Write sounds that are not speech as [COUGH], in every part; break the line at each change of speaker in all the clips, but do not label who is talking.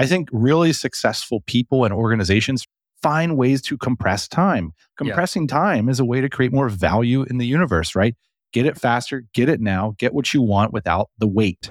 I think really successful people and organizations find ways to compress time. Compressing yeah. time is a way to create more value in the universe, right? Get it faster, get it now, get what you want without the wait.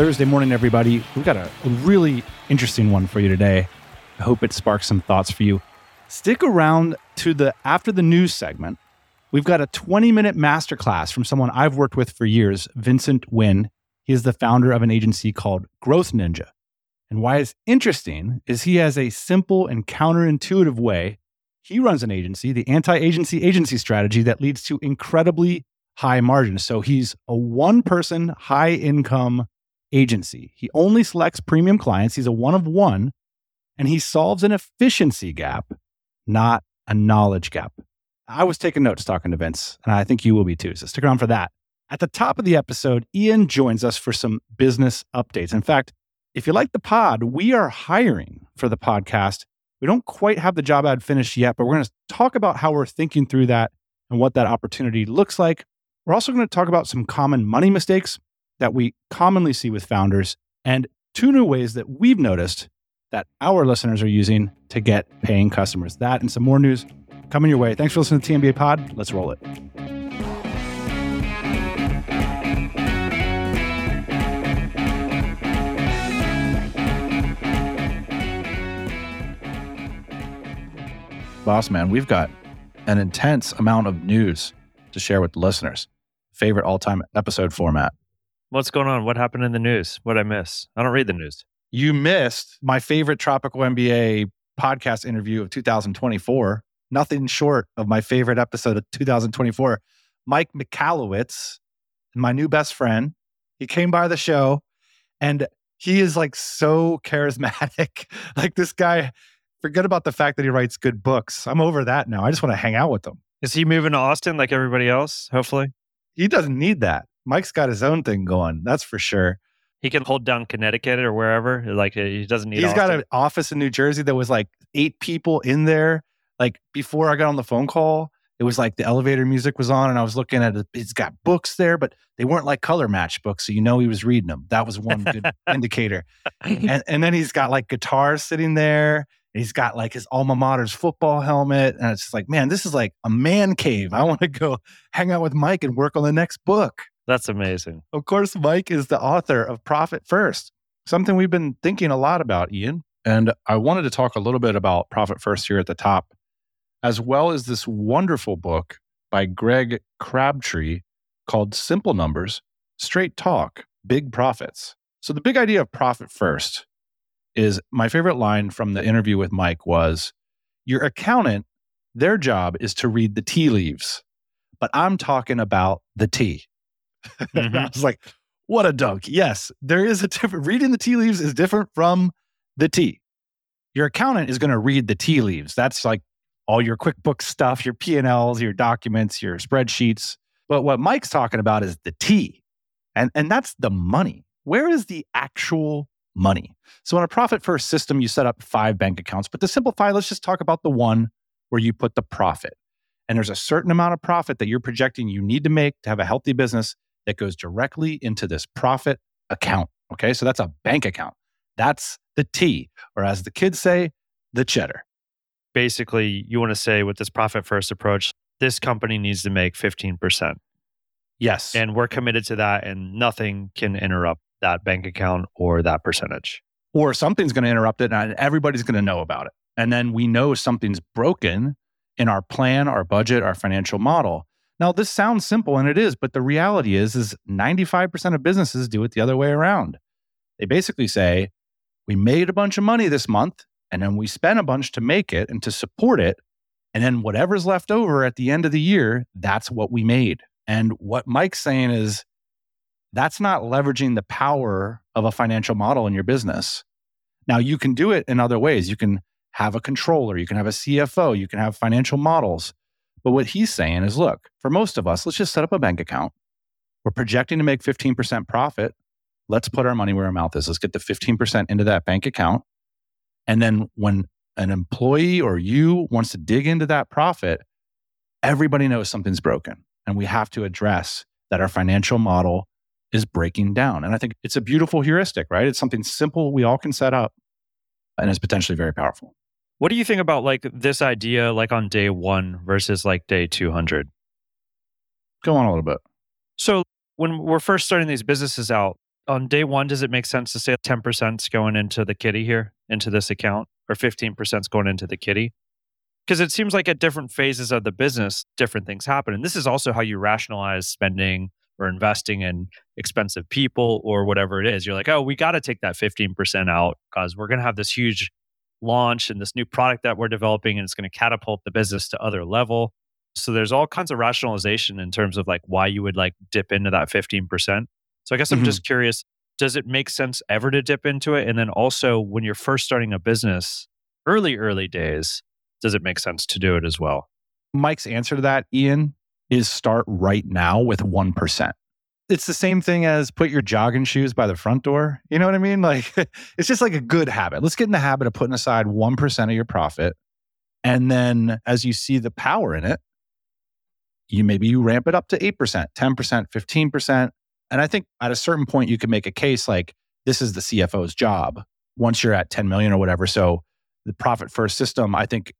Thursday morning, everybody. We've got a, really interesting one for you today. I hope it sparks some thoughts for you. Stick around to the after the news segment. We've got a 20 minute masterclass from someone I've worked with for years, Vincent Nguyen. He is the founder of an agency called Growth Ninja. And why it's interesting is he has a simple and counterintuitive way. He runs an agency, the anti agency agency strategy that leads to incredibly high margins. So he's a one person, high income agency. He only selects premium clients. He's a one of one, and he solves an efficiency gap, not a knowledge gap. I was taking notes talking to Vince, and I think you will be too. So stick around for that. At the top of the episode, Ian joins us for some business updates. In fact, if you like the pod, we are hiring for the podcast. We don't quite have the job ad finished yet, but we're going to talk about how we're thinking through that and what that opportunity looks like. We're also going to talk about some common money mistakes that we commonly see with founders and two new ways that we've noticed that our listeners are using to get paying customers. That and some more news coming your way. Thanks for listening to TMBA Pod. Let's roll it. Boss man, we've got an intense amount of news to share with the listeners. Favorite all time episode format.
What's going on? What happened in the news? What I miss? I don't read the news.
You missed my favorite Tropical MBA podcast interview of 2024. Nothing short of my favorite episode of 2024. Mike Michalowicz, my new best friend, he came by the show and he is like so [LAUGHS] charismatic. like this guy, forget about the fact that he writes good books. I'm over that now. I just want to hang out with him.
Is he moving to Austin like everybody else? Hopefully.
He doesn't need that. Mike's got his own thing going. That's for sure.
He can hold down Connecticut or wherever. Like he doesn't need.
He's
Austin.
got an office in New Jersey that was like eight people in there. Like before I got on the phone call, it was like the elevator music was on, and I was looking at it. He's got books there, but they weren't like color match books, so you know he was reading them. That was one good [LAUGHS] indicator. And, and then he's got like guitars sitting there. He's got like his alma mater's football helmet. And it's just like, man, this is like a man cave. I want to go hang out with Mike and work on the next book.
That's amazing.
Of course, Mike is the author of Profit First, something we've been thinking a lot about, Ian. And I wanted to talk a little bit about Profit First here at the top, as well as this wonderful book by Greg Crabtree called Simple Numbers, Straight Talk, Big Profits. So, the big idea of Profit First is my favorite line from the interview with Mike was Your accountant, their job is to read the tea leaves, but I'm talking about the tea. [LAUGHS] Mm-hmm. I was like, what a dunk. Yes, there is a different reading the tea leaves is different from the tea. Your accountant is going to read the tea leaves. That's like all your QuickBooks stuff, your P&Ls, your documents, your spreadsheets. But what Mike's talking about is the tea. And and that's the money. Where is the actual money? So in a profit first system, you set up five bank accounts. But to simplify, let's just talk about the one where you put the profit. And there's a certain amount of profit that you're projecting you need to make to have a healthy business that goes directly into this profit account. Okay. So that's a bank account. That's the tea, or as the kids say, the cheddar.
Basically, you want to say with this profit first approach, this company needs to make 15%.
Yes.
And we're committed to that, and nothing can interrupt that bank account or that percentage.
Or something's going to interrupt it, and everybody's going to know about it. And then we know something's broken in our plan, our budget, our financial model. Now, this sounds simple and it is, but the reality is is 95% of businesses do it the other way around. They basically say, "We made a bunch of money this month, and then we spent a bunch to make it and to support it, and then whatever's left over at the end of the year, that's what we made." And what Mike's saying is That's not leveraging the power of a financial model in your business. Now, you can do it in other ways. You can have a controller, you can have a CFO, you can have financial models. But what he's saying is look, for most of us, let's just set up a bank account. We're projecting to make 15% profit. Let's put our money where our mouth is. Let's get the 15% into that bank account. And then when an employee or you wants to dig into that profit, everybody knows something's broken. And we have to address that our financial model is breaking down. And I think it's a beautiful heuristic, right? It's something simple we all can set up and is potentially very powerful.
What do you think about like this idea like on day 1 versus like day 200?
Go on a little bit.
So when we're first starting these businesses out, on day 1 does it make sense to say 10% is going into the kitty here, into this account or 15% is going into the kitty? Because it seems like at different phases of the business, different things happen. And this is also how you rationalize spending or investing in expensive people or whatever it is. You're like, oh, we got to take that 15% out because we're going to have this huge launch and this new product that we're developing and it's going to catapult the business to other level. So there's all kinds of rationalization in terms of like why you would like dip into that 15%. So I guess I'm mm-hmm. just curious, does it make sense ever to dip into it? And then also when you're first starting a business, early, early days, does it make sense to do it as well?
Mike's answer to that, Ian, is start right now with 1%. It's the same thing as put your jogging shoes by the front door. You know what I mean? [LAUGHS] Like it's just like a good habit. Let's get in the habit of putting aside 1% of your profit. And then as you see the power in it, you maybe you ramp it up to 8%, 10%, 15%. And I think at a certain point you can make a case like this is the CFO's job once you're at 10 million or whatever. So the profit first system, I think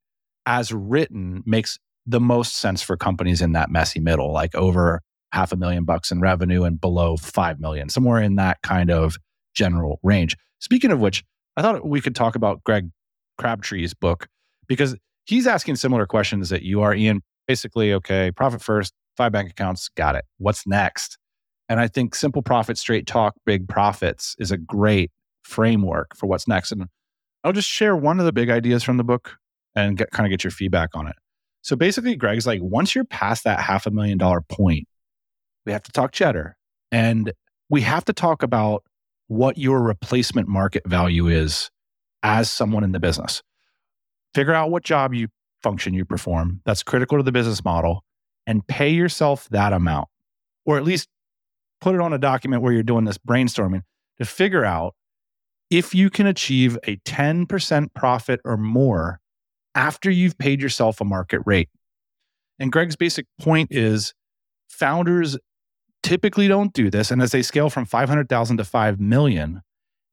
as written makes the most sense for companies in that messy middle, like over half a million bucks in revenue and below 5 million, somewhere in that kind of general range. Speaking of which, I thought we could talk about Greg Crabtree's book because he's asking similar questions that you are, Ian. Basically, okay, profit first, five bank accounts, got it. What's next? And I think simple profit, straight talk, big profits is a great framework for what's next. And I'll just share one of the big ideas from the book and get, kind of get your feedback on it. So basically, Greg's like, once you're past that half a million dollar point, we have to talk cheddar and we have to talk about what your replacement market value is as someone in the business. Figure out what job you function you perform that's critical to the business model and pay yourself that amount, or at least put it on a document where you're doing this brainstorming to figure out if you can achieve a 10% profit or more after you've paid yourself a market rate. And Greg's basic point is founders typically don't do this. And as they scale from 500,000 to 5 million,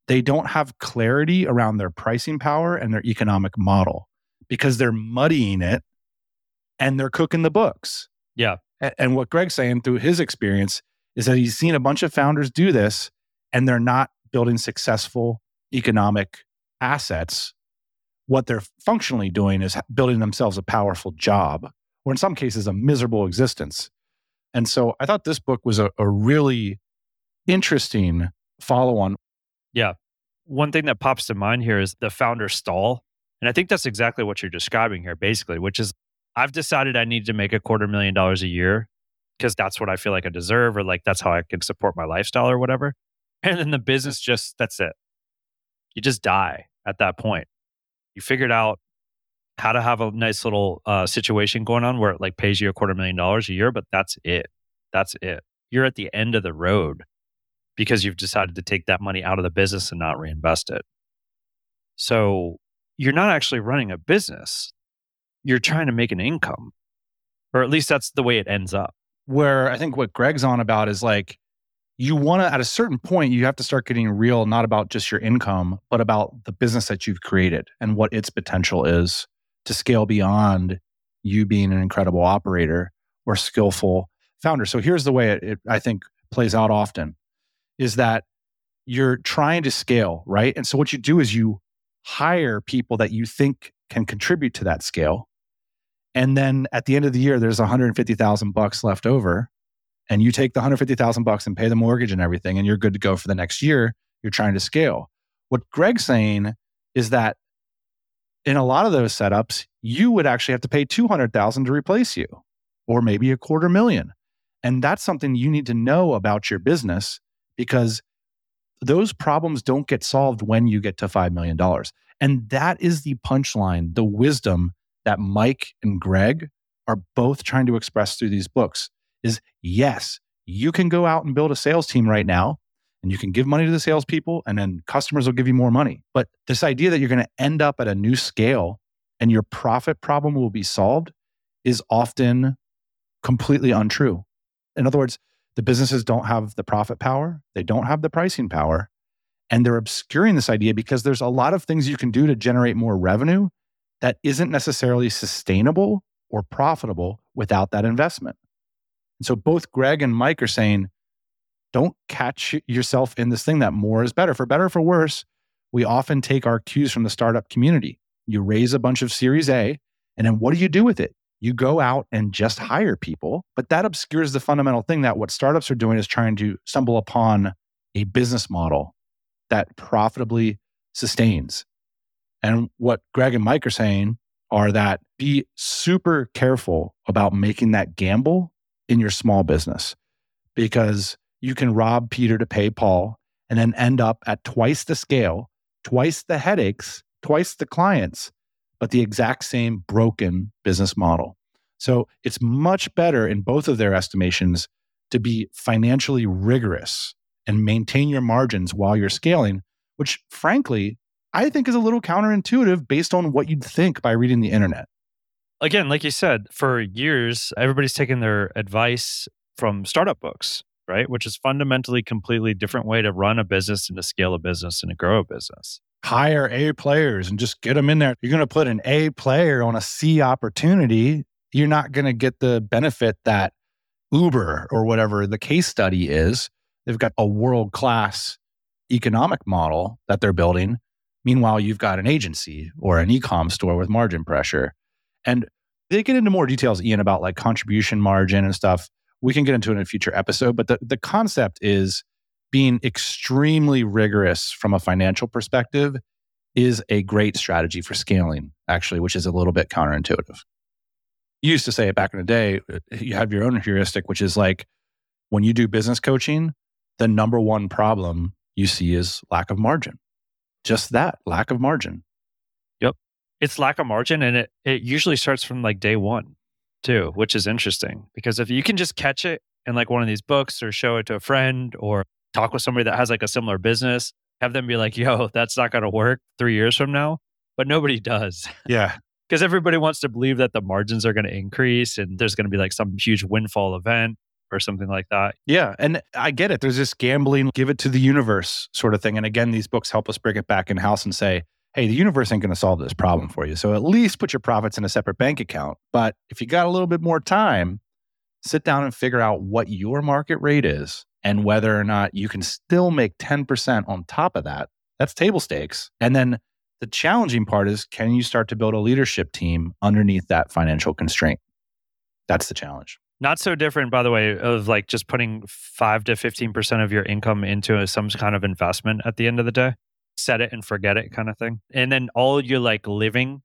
they don't have clarity around their pricing power and their economic model because they're muddying it and they're cooking the books.
Yeah.
And what Greg's saying through his experience is that he's seen a bunch of founders do this and they're not building successful economic assets what they're functionally doing is building themselves a powerful job, or in some cases, a miserable existence. And so I thought this book was a, a really interesting follow on.
Yeah. One thing that pops to mind here is the founder stall. And I think that's exactly what you're describing here, basically, which is I've decided I need to make a quarter million dollars a year because that's what I feel like I deserve, or like that's how I can support my lifestyle or whatever. [LAUGHS] And then the business just, that's it. You just die at that point you figured out how to have a nice little uh, situation going on where it like pays you a quarter million dollars a year, but that's it. That's it. You're at the end of the road because you've decided to take that money out of the business and not reinvest it. So you're not actually running a business. You're trying to make an income, or at least that's the way it ends up.
Where I think what Greg's on about is like, you want to, at a certain point, you have to start getting real, not about just your income, but about the business that you've created and what its potential is to scale beyond you being an incredible operator or skillful founder. So here's the way it, it I think plays out often is that you're trying to scale, right? And so what you do is you hire people that you think can contribute to that scale. And then at the end of the year, there's 150,000 bucks left over and you take the 150,000 bucks and pay the mortgage and everything and you're good to go for the next year, you're trying to scale. What Greg's saying is that in a lot of those setups, you would actually have to pay 200,000 to replace you or maybe a quarter million. And that's something you need to know about your business because those problems don't get solved when you get to $5 million. And that is the punchline, the wisdom that Mike and Greg are both trying to express through these books is yes, you can go out and build a sales team right now and you can give money to the salespeople and then customers will give you more money. But this idea that you're going to end up at a new scale and your profit problem will be solved is often completely untrue. In other words, the businesses don't have the profit power, they don't have the pricing power, and they're obscuring this idea because there's a lot of things you can do to generate more revenue that isn't necessarily sustainable or profitable without that investment. And so both Greg and Mike are saying, don't catch yourself in this thing that more is better. For better or for worse, we often take our cues from the startup community. You raise a bunch of Series A, and then what do you do with it? You go out and just hire people. But that obscures the fundamental thing that what startups are doing is trying to stumble upon a business model that profitably sustains. And what Greg and Mike are saying are that be super careful about making that gamble in your small business because you can rob Peter to pay Paul and then end up at twice the scale, twice the headaches, twice the clients, but the exact same broken business model. So it's much better in both of their estimations to be financially rigorous and maintain your margins while you're scaling, which frankly, I think is a little counterintuitive based on what you'd think by reading the internet.
Again, like you said, for years, everybody's taken their advice from startup books right? Which is fundamentally completely different way to run a business and to scale a business and to grow a business.
Hire A players and just get them in there. You're going to put an A player on a C opportunity. You're not going to get the benefit that Uber or whatever the case study is. They've got a world class economic model that they're building. Meanwhile, you've got an agency or an e-com store with margin pressure. And they get into more details, Ian, about like contribution margin and stuff we can get into it in a future episode, but the, the concept is being extremely rigorous from a financial perspective is a great strategy for scaling, actually, which is a little bit counterintuitive. You used to say it back in the day, uh, you have your own heuristic, which is like when you do business coaching, the number one problem you see is lack of margin. Just that lack of margin.
Yep. It's lack of margin. And it, it usually starts from like day one too, which is interesting because if you can just catch it in like one of these books or show it to a friend or talk with somebody that has like a similar business, have them be like, yo, that's not going to work three years from now. But nobody does.
Yeah. [LAUGHS]
Because everybody wants to believe that the margins are going to increase and there's going to be like some huge windfall event or something like that.
Yeah. And I get it. There's this gambling, give it to the universe sort of thing. And again, these books help us bring it back in house and say, hey, the universe ain't going to solve this problem for you. So at least put your profits in a separate bank account. But if you got a little bit more time, sit down and figure out what your market rate is and whether or not you can still make 10% on top of that. That's table stakes. And then the challenging part is can you start to build a leadership team underneath that financial constraint? That's the challenge.
Not so different, by the way, of like just putting five to 15% of your income into some kind of investment at the end of the day set it and forget it kind of thing. And then all your like living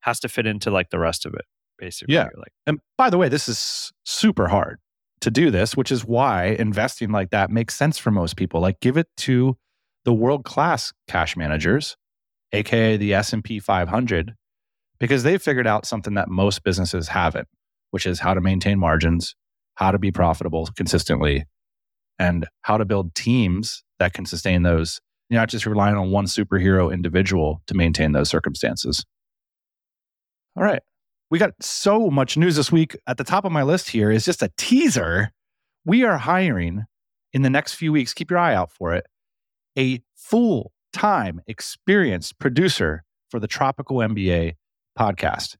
has to fit into like the rest of it, basically.
Yeah.
like,
and by the way, this is super hard to do this, which is why investing like that makes sense for most people. Like give it to the world class cash managers, aka the S&P 500, because they've figured out something that most businesses haven't, which is how to maintain margins, how to be profitable consistently, and how to build teams that can sustain those you're not just relying on one superhero individual to maintain those circumstances. All right. We got so much news this week. At the top of my list here is just a teaser. We are hiring in the next few weeks, keep your eye out for it, a full time experienced producer for the Tropical MBA podcast.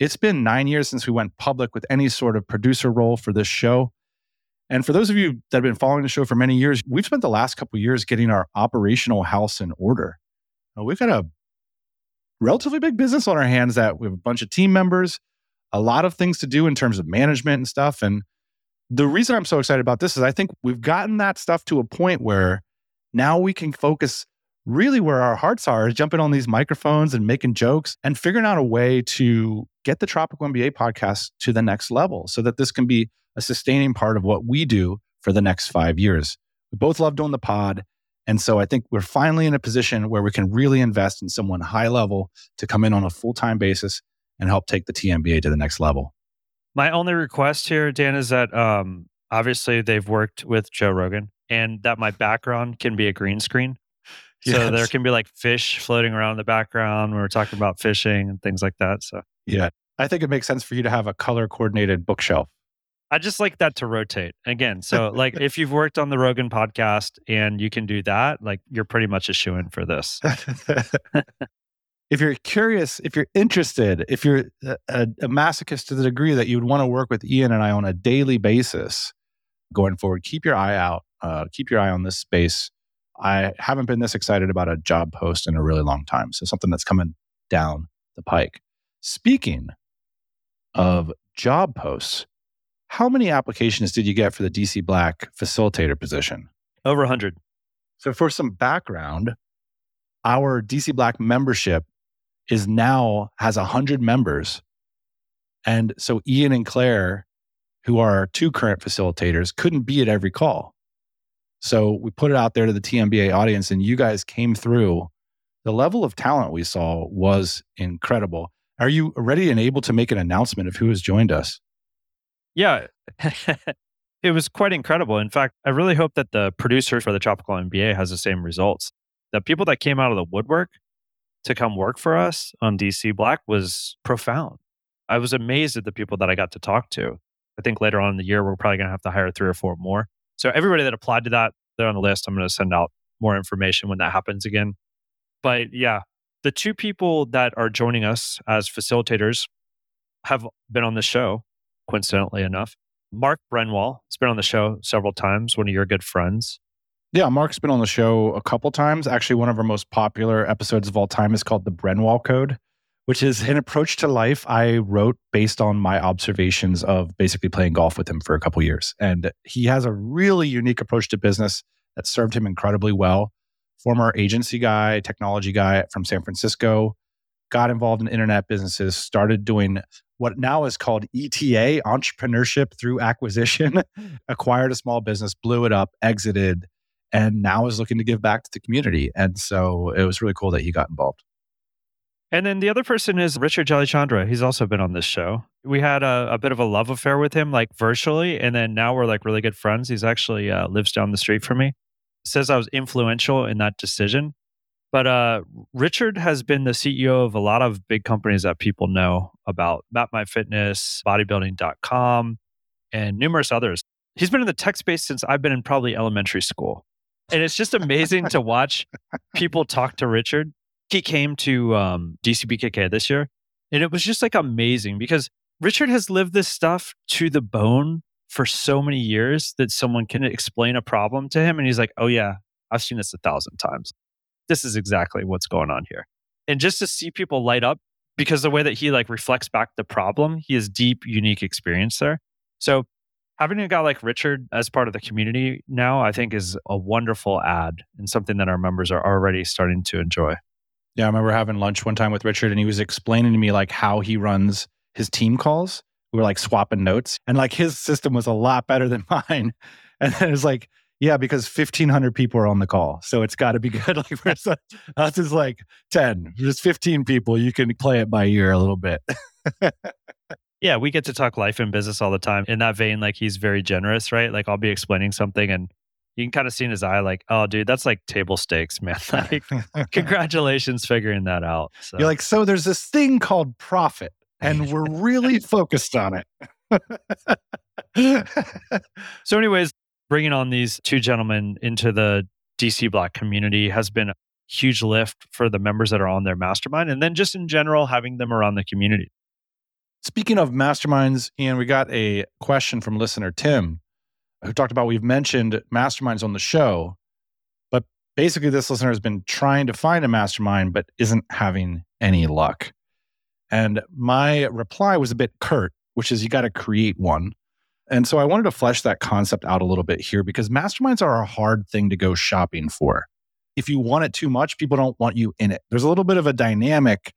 It's been nine years since we went public with any sort of producer role for this show. And for those of you that have been following the show for many years, we've spent the last couple years getting our operational house in order. Now, we've got a relatively big business on our hands that we have a bunch of team members, a lot of things to do in terms of management and stuff. And the reason I'm so excited about this is I think we've gotten that stuff to a point where now we can focus really where our hearts are jumping on these microphones and making jokes and figuring out a way to get the Tropical MBA podcast to the next level so that this can be a sustaining part of what we do for the next five years. We both love doing the pod. And so I think we're finally in a position where we can really invest in someone high level to come in on a full time basis and help take the TMBA to the next level.
My only request here, Dan, is that um, obviously they've worked with Joe Rogan and that my background can be a green screen. So
Yes.
there can be like fish floating around in the background when we're talking about fishing and things like that. So
Yeah. I think it makes sense for you to have a color coordinated bookshelf.
I just like that to rotate again. So like [LAUGHS] if you've worked on the Rogan podcast and you can do that, like you're pretty much a shoe in for this. [LAUGHS]
if you're curious, if you're interested, if you're a, a, masochist to the degree that you would want to work with Ian and I on a daily basis going forward, keep your eye out. Uh, keep your eye on this space. I haven't been this excited about a job post in a really long time. So something that's coming down the pike. Speaking of job posts, how many applications did you get for the DC Black facilitator position?
Over 100.
So, for some background, our DC Black membership is now has 100 members. And so, Ian and Claire, who are our two current facilitators, couldn't be at every call. So, we put it out there to the TMBA audience, and you guys came through. The level of talent we saw was incredible. Are you ready and able to make an announcement of who has joined us?
Yeah. it was quite incredible. In fact, I really hope that the producer for the Tropical MBA has the same results. The people that came out of the woodwork to come work for us on DC Black was profound. I was amazed at the people that I got to talk to. I think later on in the year, we're probably going to have to hire three or four more. So, everybody that applied to that, they're on the list. I'm going to send out more information when that happens again. But yeah, the two people that are joining us as facilitators have been on the show, coincidentally enough. Mark Brenwall has been on the show several times, one of your good friends.
Yeah, Mark's been on the show a couple times. Actually, one of our most popular episodes of all time is called The Brenwall Code, which is an approach to life I wrote based on my observations of basically playing golf with him for a couple years. And he has a really unique approach to business that served him incredibly well. Former agency guy, technology guy from San Francisco, got involved in internet businesses, started doing what now is called ETA, entrepreneurship through acquisition, [LAUGHS] acquired a small business, blew it up, exited, and now is looking to give back to the community. And so it was really cool that he got involved.
And then the other person is Richard Jalichandra. He's also been on this show. We had a, a bit of a love affair with him, like virtually, and then now we're like really good friends. He's actually uh, lives down the street from me. Says I was influential in that decision. But uh, Richard has been the CEO of a lot of big companies that people know about MapMyFitness, My Fitness, bodybuilding.com, and numerous others. He's been in the tech space since I've been in probably elementary school. And it's just amazing to watch people talk to Richard. He came to um, DCBKK this year, and it was just like amazing because Richard has lived this stuff to the bone for so many years that someone can explain a problem to him. And he's like, oh, yeah, I've seen this a thousand times this is exactly what's going on here. And just to see people light up because the way that he like reflects back the problem, he has deep, unique experience there. So having a guy like Richard as part of the community now, I think is a wonderful ad and something that our members are already starting to enjoy.
Yeah, I remember having lunch one time with Richard and he was explaining to me like how he runs his team calls. We were like swapping notes and like his system was a lot better than [LAUGHS] mine. And then it was like, yeah, because 1,500 people are on the call. So it's got to be [LAUGHS] good. Like, us is like 10, just 15 people. You can play it by ear a little bit.
Yeah, we get to talk life and business all the time. In that vein, like he's very generous, right? Like I'll be explaining something and you can kind of see in his eye, like, oh, dude, that's like table stakes, man. [LAUGHS] Like, congratulations figuring that out. So.
You're like, so there's this thing called profit, and we're really [LAUGHS] focused on it.
So, anyways, bringing on these two gentlemen into the DC Black community has been a huge lift for the members that are on their mastermind. And then just in general, having them around the community.
Speaking of masterminds, Ian, we got a question from listener Tim who talked about we've mentioned masterminds on the show, but basically, this listener has been trying to find a mastermind but isn't having any luck. And my reply was a bit curt, which is you got to create one. And so I wanted to flesh that concept out a little bit here because masterminds are a hard thing to go shopping for. If you want it too much, people don't want you in it. There's a little bit of a dynamic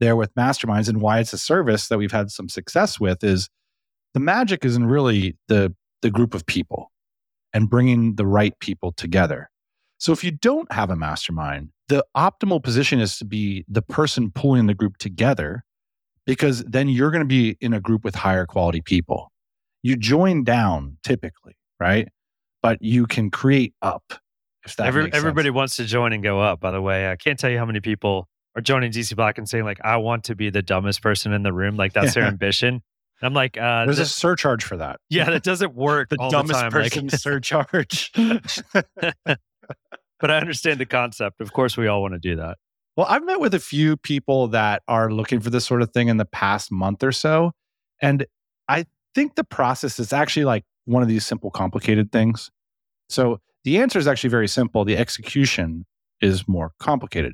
there with masterminds and why it's a service that we've had some success with is the magic isn't really the the group of people. and bringing the right people together. So if you don't have a mastermind, the optimal position is to be the person pulling the group together because then you're going to be in a group with higher quality people. You join down typically, right? But you can create up. If that
Every, everybody wants to join and go up. By the way, I can't tell you how many people are joining DC Black and saying like, "I want to be the dumbest person in the room." Like that's their [LAUGHS] ambition. And I'm like, uh,
There's a surcharge for that.
yeah, that doesn't [LAUGHS] work
The
all
dumbest
the time. like-
person surcharge. [LAUGHS]
but I understand the concept. Of course, we all want to do that.
Well, I've met with a few people that are looking for this sort of thing in the past month or so. And I think the process is actually like one of these simple, complicated things. So the answer is actually very simple. The execution is more complicated.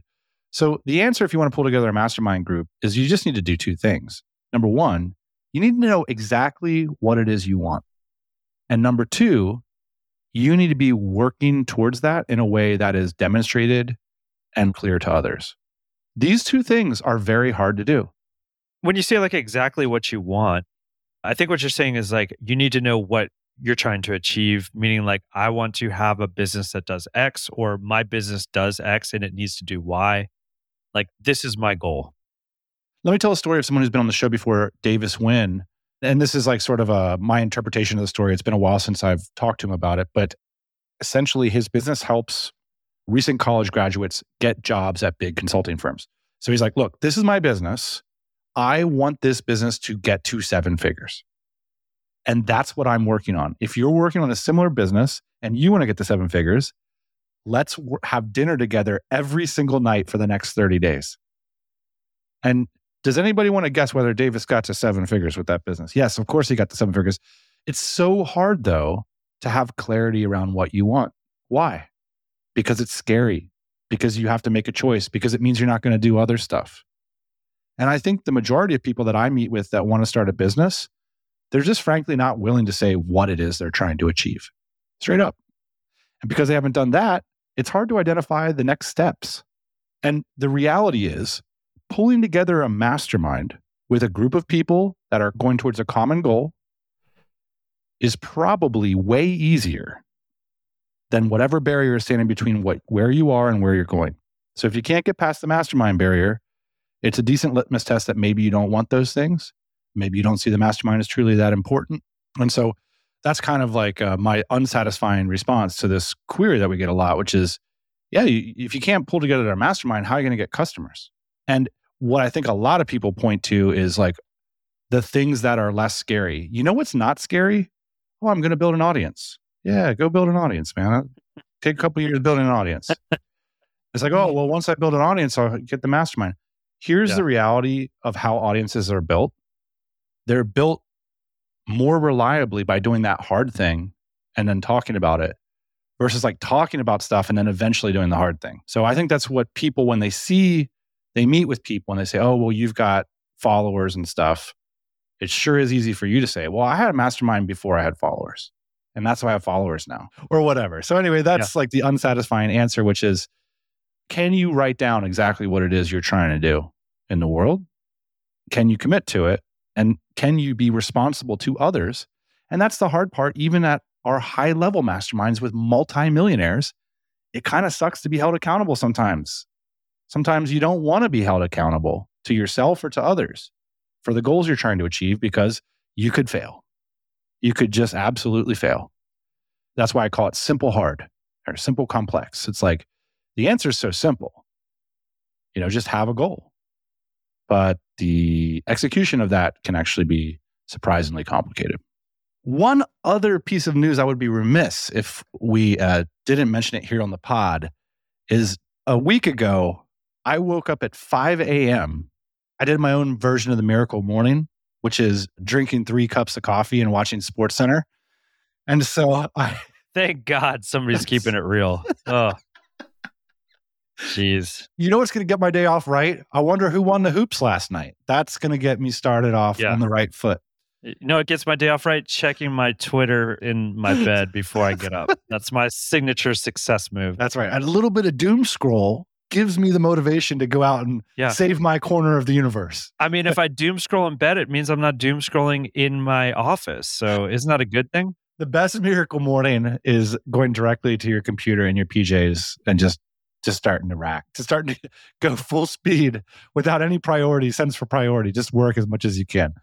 So the answer, if you want to pull together a mastermind group, is you just need to do two things. Number one, you need to know exactly what it is you want. And number two, you need to be working towards that in a way that is demonstrated and clear to others. These two things are very hard to do.
When you say like exactly what you want, I think what you're saying is like you need to know what you're trying to achieve, meaning like I want to have a business that does X or my business does X and it needs to do Y. Like this is my goal.
Let me tell a story of someone who's been on the show before, Davis Wynn. And this is like sort of a my interpretation of the story. It's been a while since I've talked to him about it, but essentially his business helps recent college graduates get jobs at big consulting firms. So he's like, look, this is my business. I want this business to get to seven figures. And that's what I'm working on. If you're working on a similar business and you want to get to seven figures, let's w- have dinner together every single night for the next 30 days. And does anybody want to guess whether Davis got to seven figures with that business? Yes, of course he got to seven figures. It's so hard though to have clarity around what you want. Why? Because it's scary, because you have to make a choice, because it means you're not going to do other stuff. And I think the majority of people that I meet with that want to start a business, they're just frankly not willing to say what it is they're trying to achieve straight up. And because they haven't done that, it's hard to identify the next steps. And the reality is, pulling together a mastermind with a group of people that are going towards a common goal is probably way easier than whatever barrier is standing between what where you are and where you're going. So if you can't get past the mastermind barrier, it's a decent litmus test that maybe you don't want those things. Maybe you don't see the mastermind as truly that important. And so that's kind of like uh, my unsatisfying response to this query that we get a lot, which is, yeah, you, if you can't pull together a mastermind, how are you going to get customers? And what I think a lot of people point to is like the things that are less scary. You know what's not scary? Oh, I'm going to build an audience. Yeah, go build an audience, man. Take a couple years building an audience. it's like, oh, well, once I build an audience, I'll get the mastermind. Here's
Yeah.
the reality of how audiences are built. They're built more reliably by doing that hard thing and then talking about it versus like talking about stuff and then eventually doing the hard thing. So I think that's what people, when they see, they meet with people and they say, oh, well, you've got followers and stuff. It sure is easy for you to say, well, I had a mastermind before I had followers. And that's why I have followers now or whatever. So anyway, that's like the unsatisfying answer, which is can you write down exactly what it is you're trying to do in the world? Can you commit to it? And can you be responsible to others? And that's the hard part, even at our high level masterminds with multimillionaires. It kind of sucks to be held accountable sometimes. Sometimes you don't want to be held accountable to yourself or to others for the goals you're trying to achieve because you could fail. You could just absolutely fail. That's why I call it simple hard or simple complex. It's like the answer is so simple. You know, just have a goal. But the execution of that can actually be surprisingly complicated. One other piece of news I would be remiss if we uh, didn't mention it here on the pod is a week ago, I woke up at 5 a.m. I did my own version of the miracle morning, which is drinking three cups of coffee and watching Sports Center. And so I,
Thank God somebody's [LAUGHS] keeping it real. Oh, jeez.
you know what's going to get my day off right? I wonder who won the hoops last night. That's going to get me started off
Yeah.
on the right foot.
You know, it gets my day off right checking my Twitter in my [LAUGHS] bed before I get up. That's my signature success move.
That's right. And a little bit of doom scroll gives me the motivation to go out and
Yeah.
save my corner of the universe.
I mean, if I doom scroll in bed, it means I'm not doom scrolling in my office. So isn't that a good thing?
the best miracle morning is going directly to your computer and your PJs and just just starting to rack, to starting to [LAUGHS] go full speed without any priority, sense for priority. Just work as much as you can.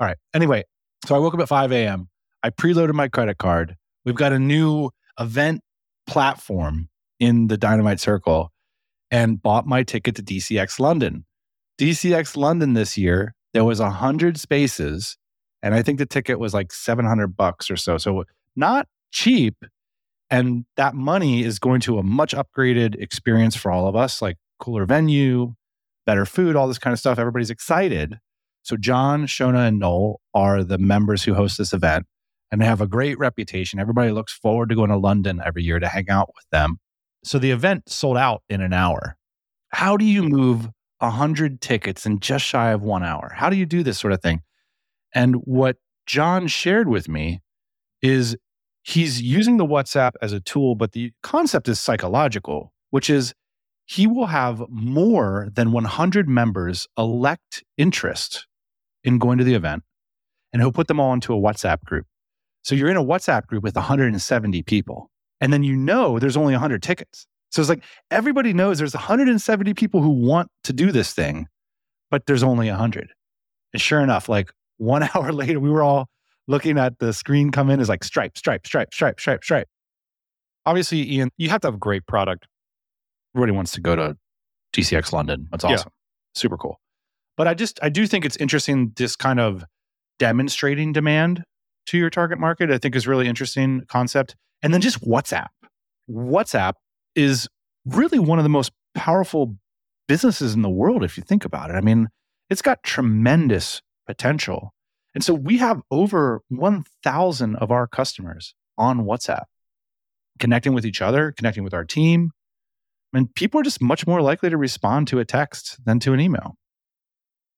All right. Anyway, so I woke up at 5 a.m. I preloaded my credit card. We've got a new event platform in the Dynamite Circle and bought my ticket to DCX London. DCX London this year, there was 100 spaces and I think the ticket was like 700 bucks or so. So not cheap and that money is going to a much upgraded experience for all of us, like cooler venue, better food, all this kind of stuff. Everybody's excited. So John, Shona, and Noel are the members who host this event and they have a great reputation. Everybody looks forward to going to London every year to hang out with them. So the event sold out in an hour. How do you move 100 tickets in just shy of one hour? How do you do this sort of thing? And what John shared with me is he's using the WhatsApp as a tool, but the concept is psychological, which is he will have more than 100 members elect interest in going to the event, and he'll put them all into a WhatsApp group. So you're in a WhatsApp group with 170 people, and then you know there's only 100 tickets. So it's like everybody knows there's 170 people who want to do this thing, but there's only 100. And sure enough, like one [LAUGHS] hour later, we were all looking at the screen come in is like stripe, stripe, stripe, stripe, stripe, stripe. Obviously, Ian, you have to have a great product. Everybody wants to go to DCX London. That's awesome. Yeah. Super cool. But I just, I do think it's interesting this kind of demonstrating demand to your target market. I think is really interesting concept. And then just WhatsApp. WhatsApp is really one of the most powerful businesses in the world if you think about it. I mean, it's got tremendous potential. And so we have over 1,000 of our customers on WhatsApp, connecting with each other, connecting with our team. And people are just much more likely to respond to a text than to an email.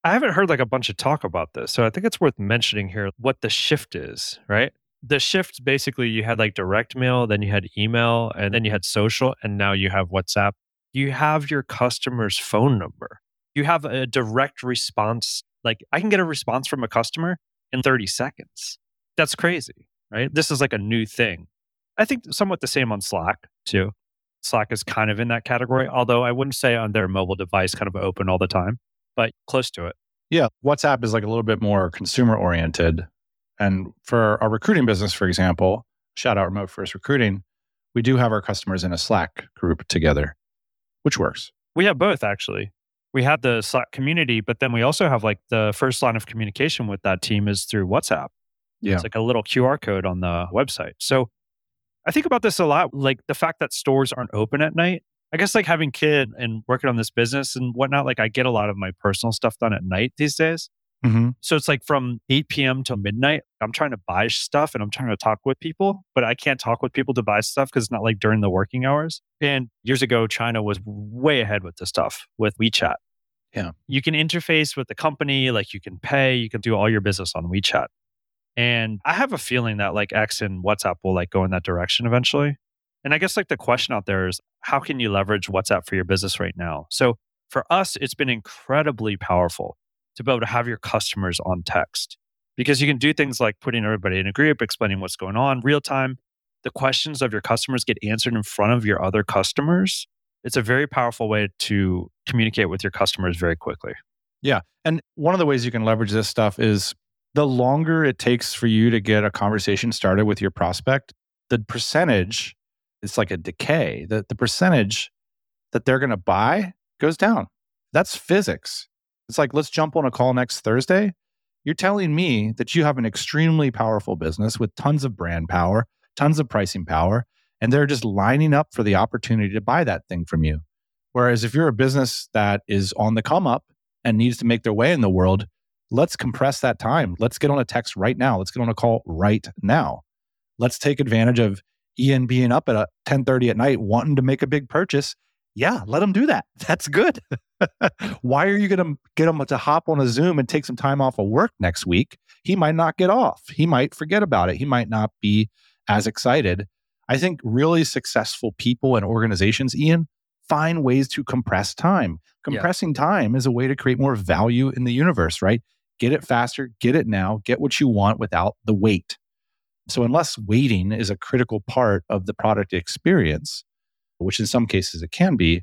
I haven't heard like a bunch of talk about this. So I think it's worth mentioning here what the shift is, right? The shift basically you had like direct mail, then you had email, and then you had social, and now you have WhatsApp. You have your customer's phone number. You have a direct response like I can get a response from a customer in 30 seconds. That's crazy, right? This is like a new thing. I think somewhat the same on Slack too. Slack is kind of in that category, although I wouldn't say on their mobile device kind of open all the time, but close to it.
Yeah. WhatsApp is like a little bit more consumer oriented. And for our recruiting business, for example, shout out remote first recruiting, we do have our customers in a Slack group together, which works.
We have both actually we have the Slack community, but then we also have like the first line of communication with that team is through WhatsApp. Yeah. It's like a little QR code on the website. So I think about this a lot, like the fact that stores aren't open at night. I guess like having kid and working on this business and whatnot, like I get a lot of my personal stuff done at night these days. Mm-hmm. So it's like from 8 p.m. to midnight, I'm trying to buy stuff and I'm trying to talk with people, but I can't talk with people to buy stuff because it's not like during the working hours. And years ago, China was way ahead with this stuff with WeChat.
Yeah.
You can interface with the company, like you can pay, you can do all your business on WeChat. And I have a feeling that like X and WhatsApp will like go in that direction eventually. And I guess like the question out there is how can you leverage WhatsApp for your business right now? So for us, it's been incredibly powerful to be able to have your customers on text because you can do things like putting everybody in a group, explaining what's going on real time. The questions of your customers get answered in front of your other customers. It's a very powerful way to communicate with your customers very quickly.
Yeah. And one of the ways you can leverage this stuff is the longer it takes for you to get a conversation started with your prospect, the percentage, it's like a decay. The, the percentage that they're going to buy goes down. That's physics. It's like, let's jump on a call next Thursday. You're telling me that you have an extremely powerful business with tons of brand power, tons of pricing power, and they're just lining up for the opportunity to buy that thing from you. Whereas if you're a business that is on the come up and needs to make their way in the world, let's compress that time. Let's get on a text right now. Let's get on a call right now. Let's take advantage of Ian being up at uh, 10:30 at night wanting to make a big purchase yeah, let them do that. [LAUGHS] That's good. [LAUGHS] Why are you going to get him to hop on a Zoom and take some time off of work next week? He might not get off. He might forget about it. He might not be as excited. I think really successful people and organizations, Ian, find ways to compress time. Compressing yeah. time is a way to create more value in the universe, right? Get it faster, get it now, get what you want without the wait. So, unless waiting is a critical part of the product experience, which in some cases it can be,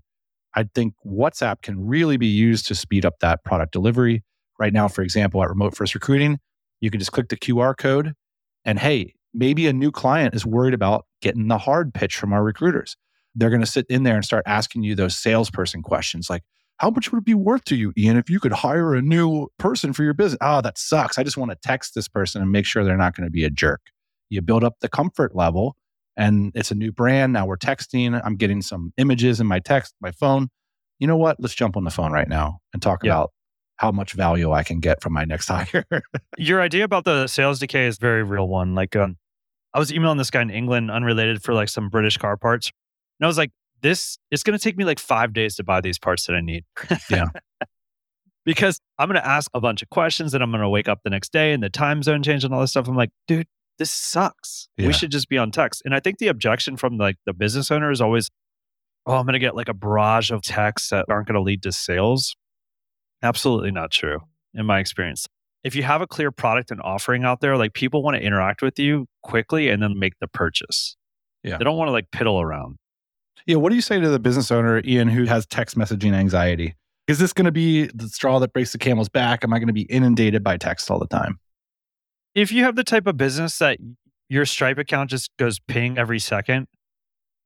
I think WhatsApp can really be used to speed up that product delivery. Right now, for example, at Remote First Recruiting, you can just click the QR code and hey, maybe a new client is worried about getting the hard pitch from our recruiters. They're going to sit in there and start asking you those salesperson questions like, how much would it be worth to you, Ian, if you could hire a new person for your business? Oh, that sucks. I just want to text this person and make sure they're not going to be a jerk. You build up the comfort level and it's a new brand. Now we're texting. I'm getting some images in my text, my phone. You know what? Let's jump on the phone right now and talk
Yeah.
about how much value I can get from my next [LAUGHS] hire.
Your idea about the sales decay is a very real one. Like, um, I was emailing this guy in England, unrelated, for like some British car parts. And I was like, this, it's going to take me like five days to buy these parts that I need.
Yeah. [LAUGHS]
because I'm going to ask a bunch of questions and I'm going to wake up the next day and the time zone change and all this stuff. I'm like, dude, this sucks.
Yeah.
We should just be on text. And I think the objection from like the business owner is always, oh, I'm going to get like a barrage of texts that aren't going to lead to sales. Absolutely not true in my experience. If you have a clear product and offering out there, like people want to interact with you quickly and then make the purchase.
Yeah.
They don't want to like piddle around.
yeah. What do you say to the business owner, Ian, who has text messaging anxiety? Is this going to be the straw that breaks the camel's back? Am I going to be inundated by text all the time?
if you have the type of business that your Stripe account just goes ping every second,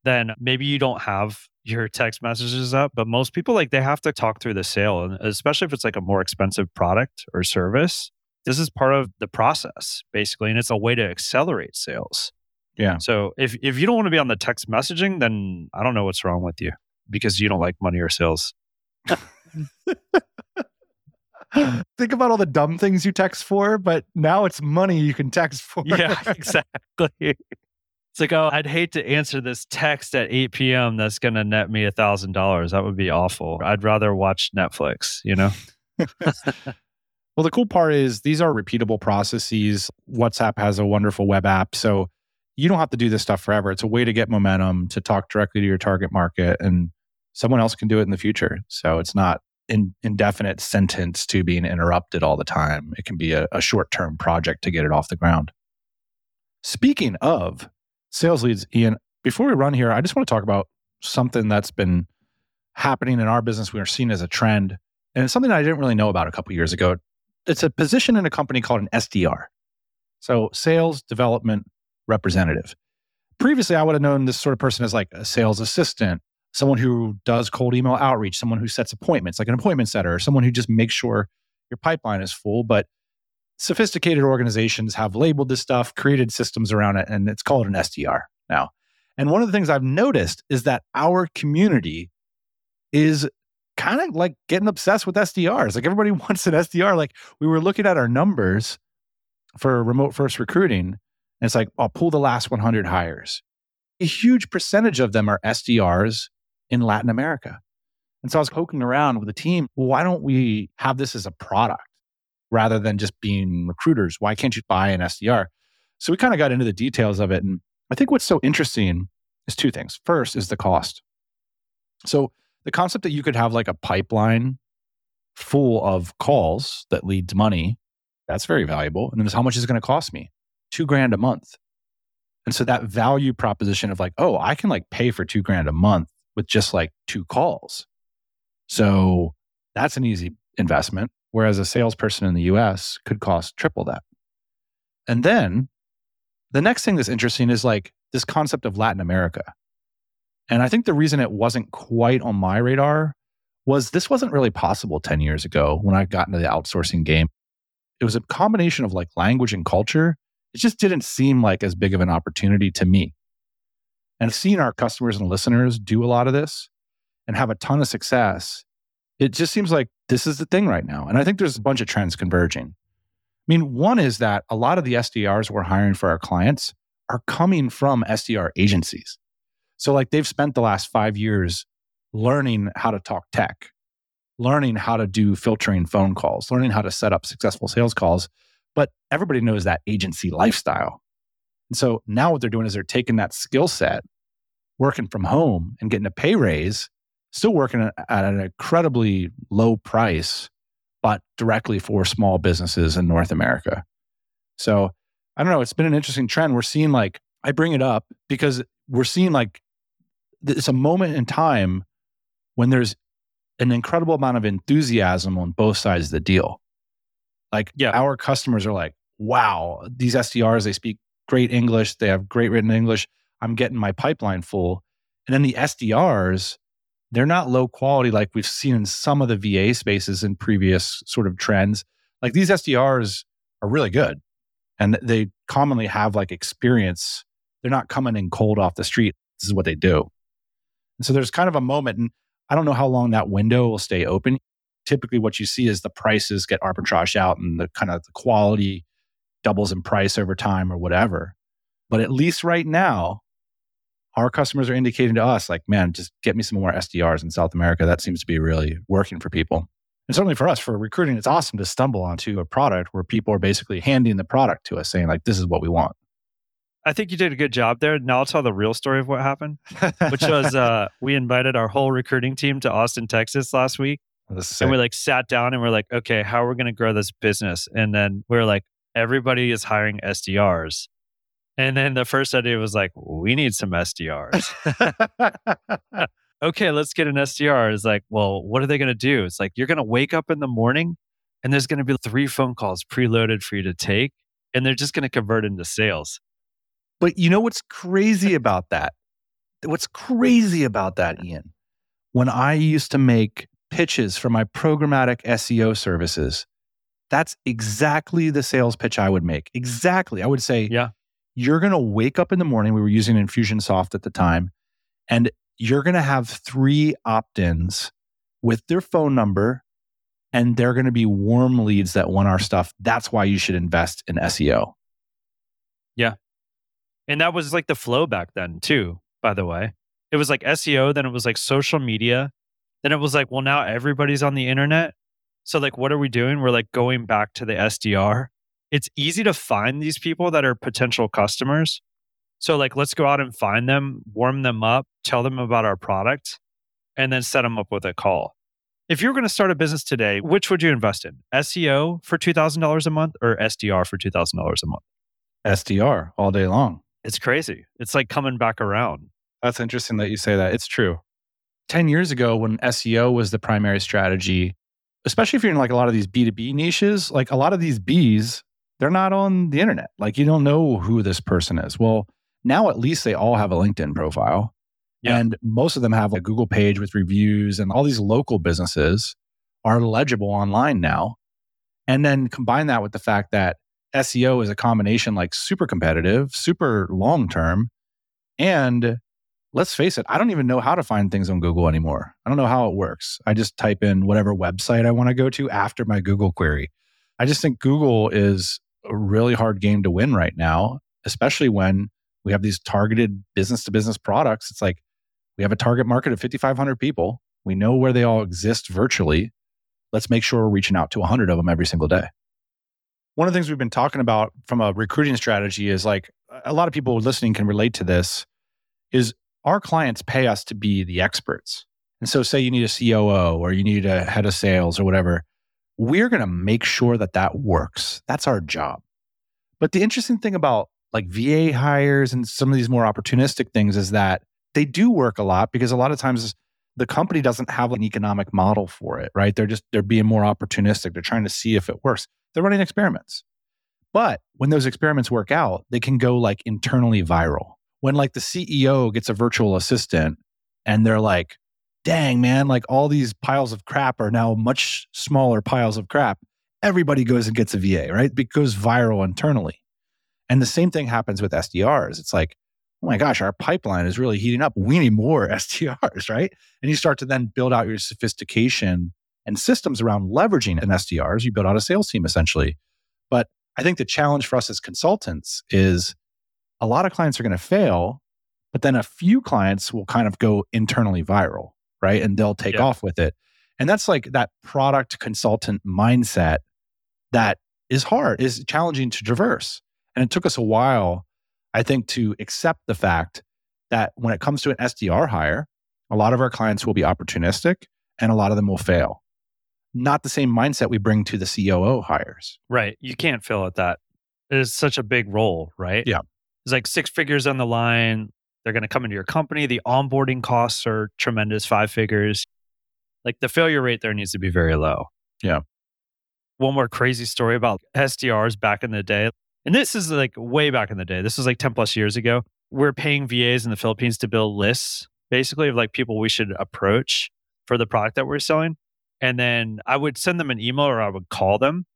then maybe you don't have your text messages up. But most people like they have to talk through the sale, and especially if it's like a more expensive product or service. This is part of the process, basically, and it's a way to accelerate sales.
Yeah.
So if if you don't want to be on the text messaging, then I don't know what's wrong with you because you don't like money or sales. [LAUGHS]
Think about all the dumb things you text for, but now it's money you can text for.
Yeah, [LAUGHS] exactly. It's like, oh, I'd hate to answer this text at 8 p.m. that's going to net me a thousand dollars. That would be awful. I'd rather watch Netflix, you know? [LAUGHS]
Well, the cool part is these are repeatable processes. WhatsApp has a wonderful web app. So you don't have to do this stuff forever. It's a way to get momentum, to talk directly to your target market, and someone else can do it in the future. So it's not an indefinite sentence to being interrupted all the time. It can be a, a short term project to get it off the ground. Speaking of sales leads, Ian, before we run here, I just want to talk about something that's been happening in our business. We are seeing as a trend, and it's something I didn't really know about a couple years ago it's a position in a company called an SDR. So sales development representative. Previously, I would have known this sort of person as like a sales assistant, someone who does cold email outreach, someone who sets appointments, like an appointment setter, or someone who just makes sure your pipeline is full. But sophisticated organizations have labeled this stuff, created systems around it, and it's called an SDR now. And one of the things I've noticed is that our community is kind of like getting obsessed with SDRs. Like everybody [LAUGHS] wants an SDR. Like we were looking at our numbers for remote first recruiting, and it's like, I'll pull the last 100 hires. A huge percentage of them are SDRs in Latin America. And so I was poking around with the team. Well, why don't we have this as a product rather than just being recruiters? Why can't you buy an SDR? So we kind of got into the details of it. And I think what's so interesting is two things. First is the cost. So the concept that you could have like a pipeline full of calls that leads money, that's very valuable. And then how much is it going to cost me? Two grand a month. And so that value proposition of like, oh, I can like pay for two grand a month with just like two calls. So that's an easy investment. Whereas a salesperson in the US could cost triple that. And then the next thing that's interesting is like this concept of Latin America. And I think the reason it wasn't quite on my radar was this wasn't really possible 10 years ago when I got into the outsourcing game. It was a combination of like language and culture. It just didn't seem like as big of an opportunity to me. And seeing our customers and listeners do a lot of this and have a ton of success, it just seems like this is the thing right now. And I think there's a bunch of trends converging. I mean, one is that a lot of the SDRs we're hiring for our clients are coming from SDR agencies. So, like, they've spent the last five years learning how to talk tech, learning how to do filtering phone calls, learning how to set up successful sales calls. But everybody knows that agency lifestyle. And so now what they're doing is they're taking that skill set, working from home and getting a pay raise, still working at an incredibly low price, but directly for small businesses in North America. So I don't know. It's been an interesting trend. We're seeing like, I bring it up because we're seeing like, it's a moment in time when there's an incredible amount of enthusiasm on both sides of the deal. Like,
Yeah.
our customers are like, wow, these SDRs, they speak great English, they have great written English. I'm getting my pipeline full. And then the SDRs, they're not low quality like we've seen in some of the VA spaces in previous sort of trends. Like these SDRs are really good and they commonly have like experience. They're not coming in cold off the street. This is what they do. And so there's kind of a moment, and I don't know how long that window will stay open. Typically, what you see is the prices get arbitraged out and the kind of the quality doubles in price over time or whatever. But at least right now, our customers are indicating to us, like, man, just get me some more SDRs in South America. That seems to be really working for people. And certainly for us, for recruiting, it's awesome to stumble onto a product where people are basically handing the product to us, saying, like, this is what we want.
I think you did a good job there. Now I'll tell the real story of what happened, which was [LAUGHS] uh, we invited our whole recruiting team to Austin, Texas last week. And we like sat down and we're like, okay, how are we going to grow this business? And then we're like, everybody is hiring SDRs. And then the first idea was like, we need some SDRs. [LAUGHS] okay, let's get an SDR. It's like, well, what are they going to do? It's like, you're going to wake up in the morning and there's going to be three phone calls preloaded for you to take, and they're just going to convert into sales.
But you know what's crazy about that? What's crazy about that, Ian? When I used to make pitches for my programmatic SEO services, that's exactly the sales pitch I would make. Exactly. I would say,
Yeah.
You're going to wake up in the morning. We were using Infusionsoft at the time, and you're going to have three opt ins with their phone number, and they're going to be warm leads that want our stuff. That's why you should invest in SEO. Yeah.
And that was like the flow back then, too, by the way. It was like SEO, then it was like social media. Then it was like, well, now everybody's on the internet. So, like, what are we doing? We're like going back to the SDR. It's easy to find these people that are potential customers. So, like, let's go out and find them, warm them up, tell them about our product, and then set them up with a call. If you were going to start a business today, which would you invest in? SEO for $2,000 a month or SDR for $2,000 a month?
SDR all day long.
It's crazy. It's like coming back around.
That's interesting that you say that. It's true. 10 years ago, when SEO was the primary strategy, especially if you're in like a lot of these B2B niches, like a lot of these Bs, they're not on the internet. Like you don't know who this person is. Well, now at least they all have a LinkedIn profile.
Yeah.
And most of them have a Google page with reviews, and all these local businesses are legible online now. And then combine that with the fact that SEO is a combination like super competitive, super long term. And let's face it, I don't even know how to find things on Google anymore. I don't know how it works. I just type in whatever website I want to go to after my Google query. I just think Google is a really hard game to win right now, especially when we have these targeted business to business products. It's like we have a target market of 5,500 people. We know where they all exist virtually. Let's make sure we're reaching out to 100 of them every single day. One of the things we've been talking about from a recruiting strategy is like a lot of people listening can relate to this is our clients pay us to be the experts. And so say you need a COO or you need a head of sales or whatever, we're going to make sure that that works. That's our job. But the interesting thing about like VA hires and some of these more opportunistic things is that they do work a lot because a lot of times the company doesn't have an economic model for it, right? They're just they're being more opportunistic. They're trying to see if it works. They're running experiments. But when those experiments work out, they can go like internally viral. When like the CEO gets a virtual assistant and they're like, dang, man, like all these piles of crap are now much smaller piles of crap. Everybody goes and gets a VA, right? It goes viral internally. And the same thing happens with SDRs. It's like, oh my gosh, our pipeline is really heating up. We need more [LAUGHS] SDRs, right? And you start to then build out your sophistication and systems around leveraging an SDRs. You build out a sales team essentially. But I think the challenge for us as consultants is a lot of clients are going to fail, but then a few clients will kind of go internally viral, right? And they'll take
Yeah.
off with it. And that's like that product consultant mindset that is hard, is challenging to traverse. And it took us a while, I think, to accept the fact that when it comes to an SDR hire, a lot of our clients will be opportunistic and a lot of them will fail. Not the same mindset we bring to the COO hires.
Right. You can't fail at that. It is such a big role, right?
Yeah.
It's like six figures on the line. They're going to come into your company. The onboarding costs are tremendous, five figures. Like the failure rate there needs to be very low.
Yeah.
One more crazy story about SDRs back in the day. And this is like way back in the day. This was like 10 plus years ago. We're paying VAs in the Philippines to build lists, basically, of like people we should approach for the product that we're selling. And then I would send them an email or I would call them.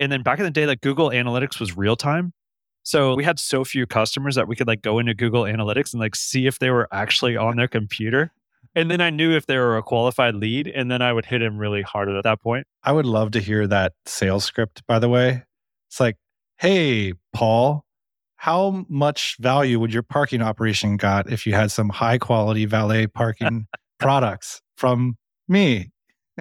And then back in the day, like Google Analytics was real time. So we had so few customers that we could like go into Google Analytics and like see if they were actually on their computer. And then I knew if they were a qualified lead, and then I would hit him really hard at that point.
I would love to hear that sales script, by the way. It's like, hey, Paul, how much value would your parking operation got if you had some high quality valet [LAUGHS] parking products from me?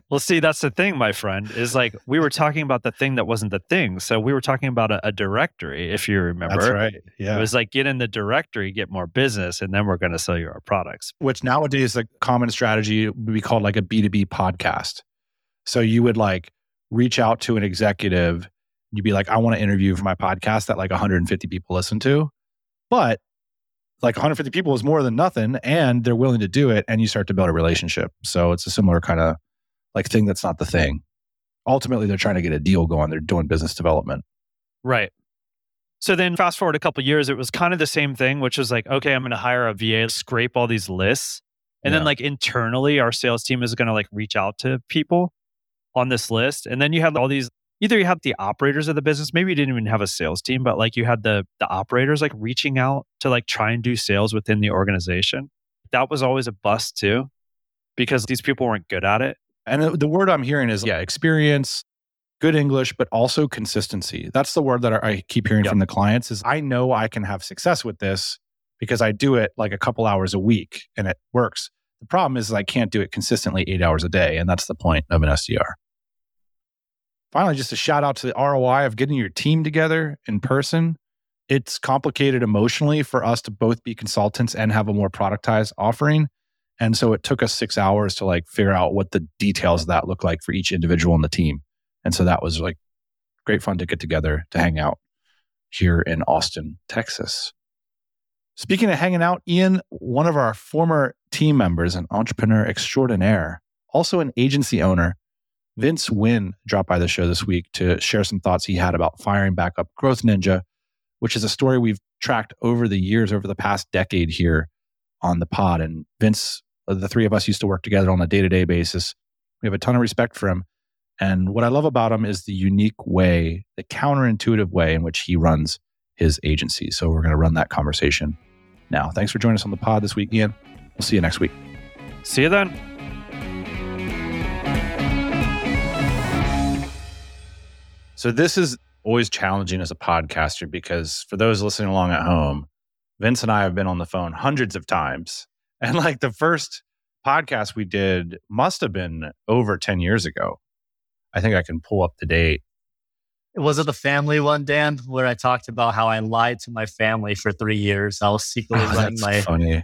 Well, see, that's the thing, my friend, is like we were talking about the thing that wasn't the thing. So we were talking about a, a directory, if you remember.
That's right. Yeah.
It was like get in the directory, get more business, and then we're going to sell you our products.
Which nowadays, a common strategy would be called like a B2B podcast. So you would like reach out to an executive. You'd be like, I want to interview for my podcast that like 150 people listen to. But like 150 people is more than nothing and they're willing to do it and you start to build a relationship. So it's a similar kind of like thing that's not the thing. Ultimately, they're trying to get a deal going. They're doing business development.
Right. So then fast forward a couple years, it was kind of the same thing, which was like, okay, I'm going to hire a VA, scrape all these lists. And
Yeah.
then like internally, our sales team is going to like reach out to people on this list. And then you have all these, either you have the operators of the business, maybe you didn't even have a sales team, but like you had the the operators like reaching out to like try and do sales within the organization. That was always a bust too, because these people weren't good at it.
And the- the word I'm hearing is, yeah, experience, good English, but also consistency. That's the word that I keep hearing
Yep.
from the clients is I know I can have success with this because I do it like a couple hours a week and it works. The problem is I can't do it consistently eight hours a day. And that's the point of an SDR. Finally, just a shout out to the ROI of getting your team together in person. It's complicated emotionally for us to both be consultants and have a more productized offering. And so it took us six hours to like figure out what the details of that look like for each individual in the team. And so that was like great fun to get together to hang out here in Austin, Texas. Speaking of hanging out, Ian, one of our former team members, an entrepreneur extraordinaire, also an agency owner, Vince Nguyen dropped by the show this week to share some thoughts he had about firing back up Growth Ninja, which is a story we've tracked over the years, over the past decade here on the pod. And Vince, the three of us used to work together on a day to day basis. We have a ton of respect for him. And what I love about him is the unique way, the counterintuitive way in which he runs his agency. So we're going to run that conversation now. Thanks for joining us on the pod this week, Ian. We'll see you next week.
See you then.
So this is always challenging as a podcaster because for those listening along at home, Vince and I have been on the phone hundreds of times. And like the first podcast we did must have been over 10 years ago. I think I can pull up the date.
Was it the family one, Dan, where I talked about how I lied to my family for three years? I was secretly
Oh,
running my
funny.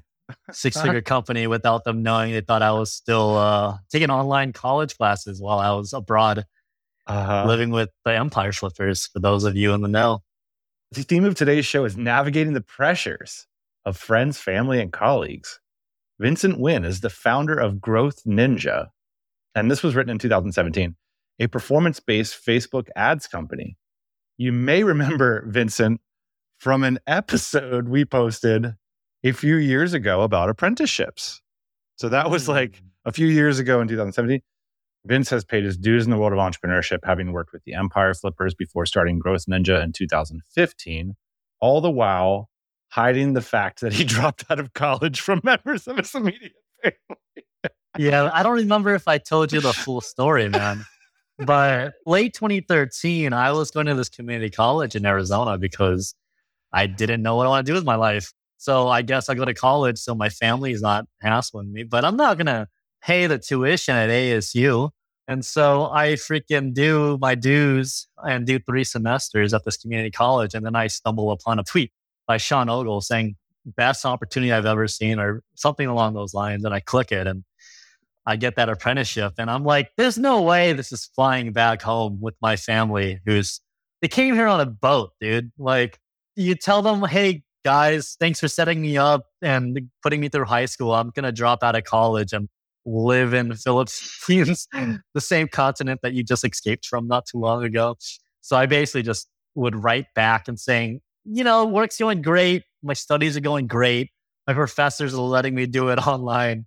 six figure company without them knowing. They thought I was still uh, taking online college classes while I was abroad
Uh,
living with the Empire Flippers, for those of you in the know.
the theme of today's show is navigating the pressures of friends, family, and colleagues. Vincent Nguyen is the founder of Growth Ninja, and this was written in 2017, a performance based Facebook ads company. You may remember Vincent from an episode we posted a few years ago about apprenticeships. So that was hmm. like a few years ago in 2017. Vince has paid his dues in the world of entrepreneurship, having worked with the Empire Flippers before starting Growth Ninja in 2015, all the while hiding the fact that he [LAUGHS] dropped out of college from members of his immediate family.
yeah, I don't remember if I told you the full story, man. But late 2013, I was going to this community college in Arizona because I didn't know what I want to do with my life. So I guess I go to college so my family is not hassling me, but I'm not going to pay the tuition at ASU. And so I freaking do my dues and do three semesters at this community college. And then I stumble upon a tweet by Sean Ogle saying, best opportunity I've ever seen or something along those lines. And I click it and I get that apprenticeship. And I'm like, there's no way this is flying back home with my family who's they came here on a boat, dude. Like you tell them, hey guys, thanks for setting me up and putting me through high school. I'm gonna drop out of college and live in the Philippines, [LAUGHS] the same continent that you just escaped from not too long ago. So I basically just would write back and saying, you know, work's going great. My studies are going great. My professors are letting me do it [LAUGHS] online.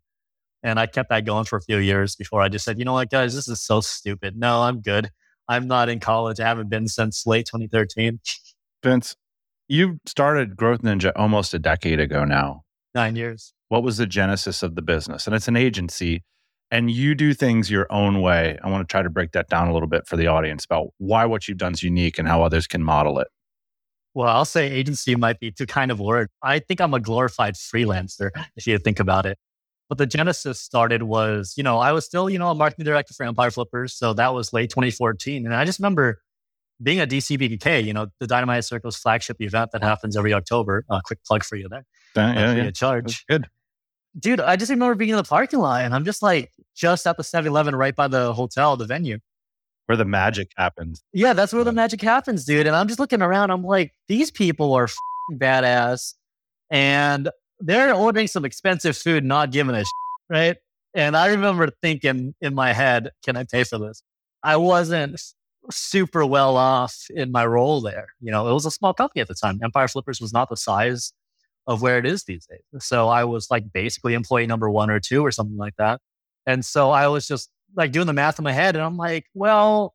And I kept that going for a few years before I just said, you know what, guys, this is so stupid. No, I'm good. I'm not in college. I haven't been since late 2013.
Vince, you started Growth Ninja almost a decade ago now.
Nine years.
What was the genesis of the business? And it's an agency, and you do things your own way. I want to try to break that down a little bit for the audience about why what you've done is unique and how others can model it.
Well, I'll say agency might be too kind of word. I think I'm a glorified freelancer, [LAUGHS] if you think about it. But the genesis started was, you know, I was still, you know, a marketing director for Empire Flippers. So that was late 2014. And I just remember being a DCBKK, you know, the Dynamite Circles flagship event that happens every October. Uh, quick plug for you there.
Uh, yeah, yeah.
charge.
Good.
Dude, I just remember being in the parking lot and I'm just like, just at the 7 Eleven right by the hotel, the venue.
Where the magic happens.
Yeah, that's where the magic happens, dude. And I'm just looking around. I'm like, these people are f***ing badass, and they're ordering some expensive food, not giving a shit, right? And I remember thinking in my head, "Can I pay for this?" I wasn't super well off in my role there. You know, it was a small company at the time. Empire Flippers was not the size of where it is these days. So I was like basically employee number one or two or something like that. And so I was just like doing the math in my head, and I'm like, well,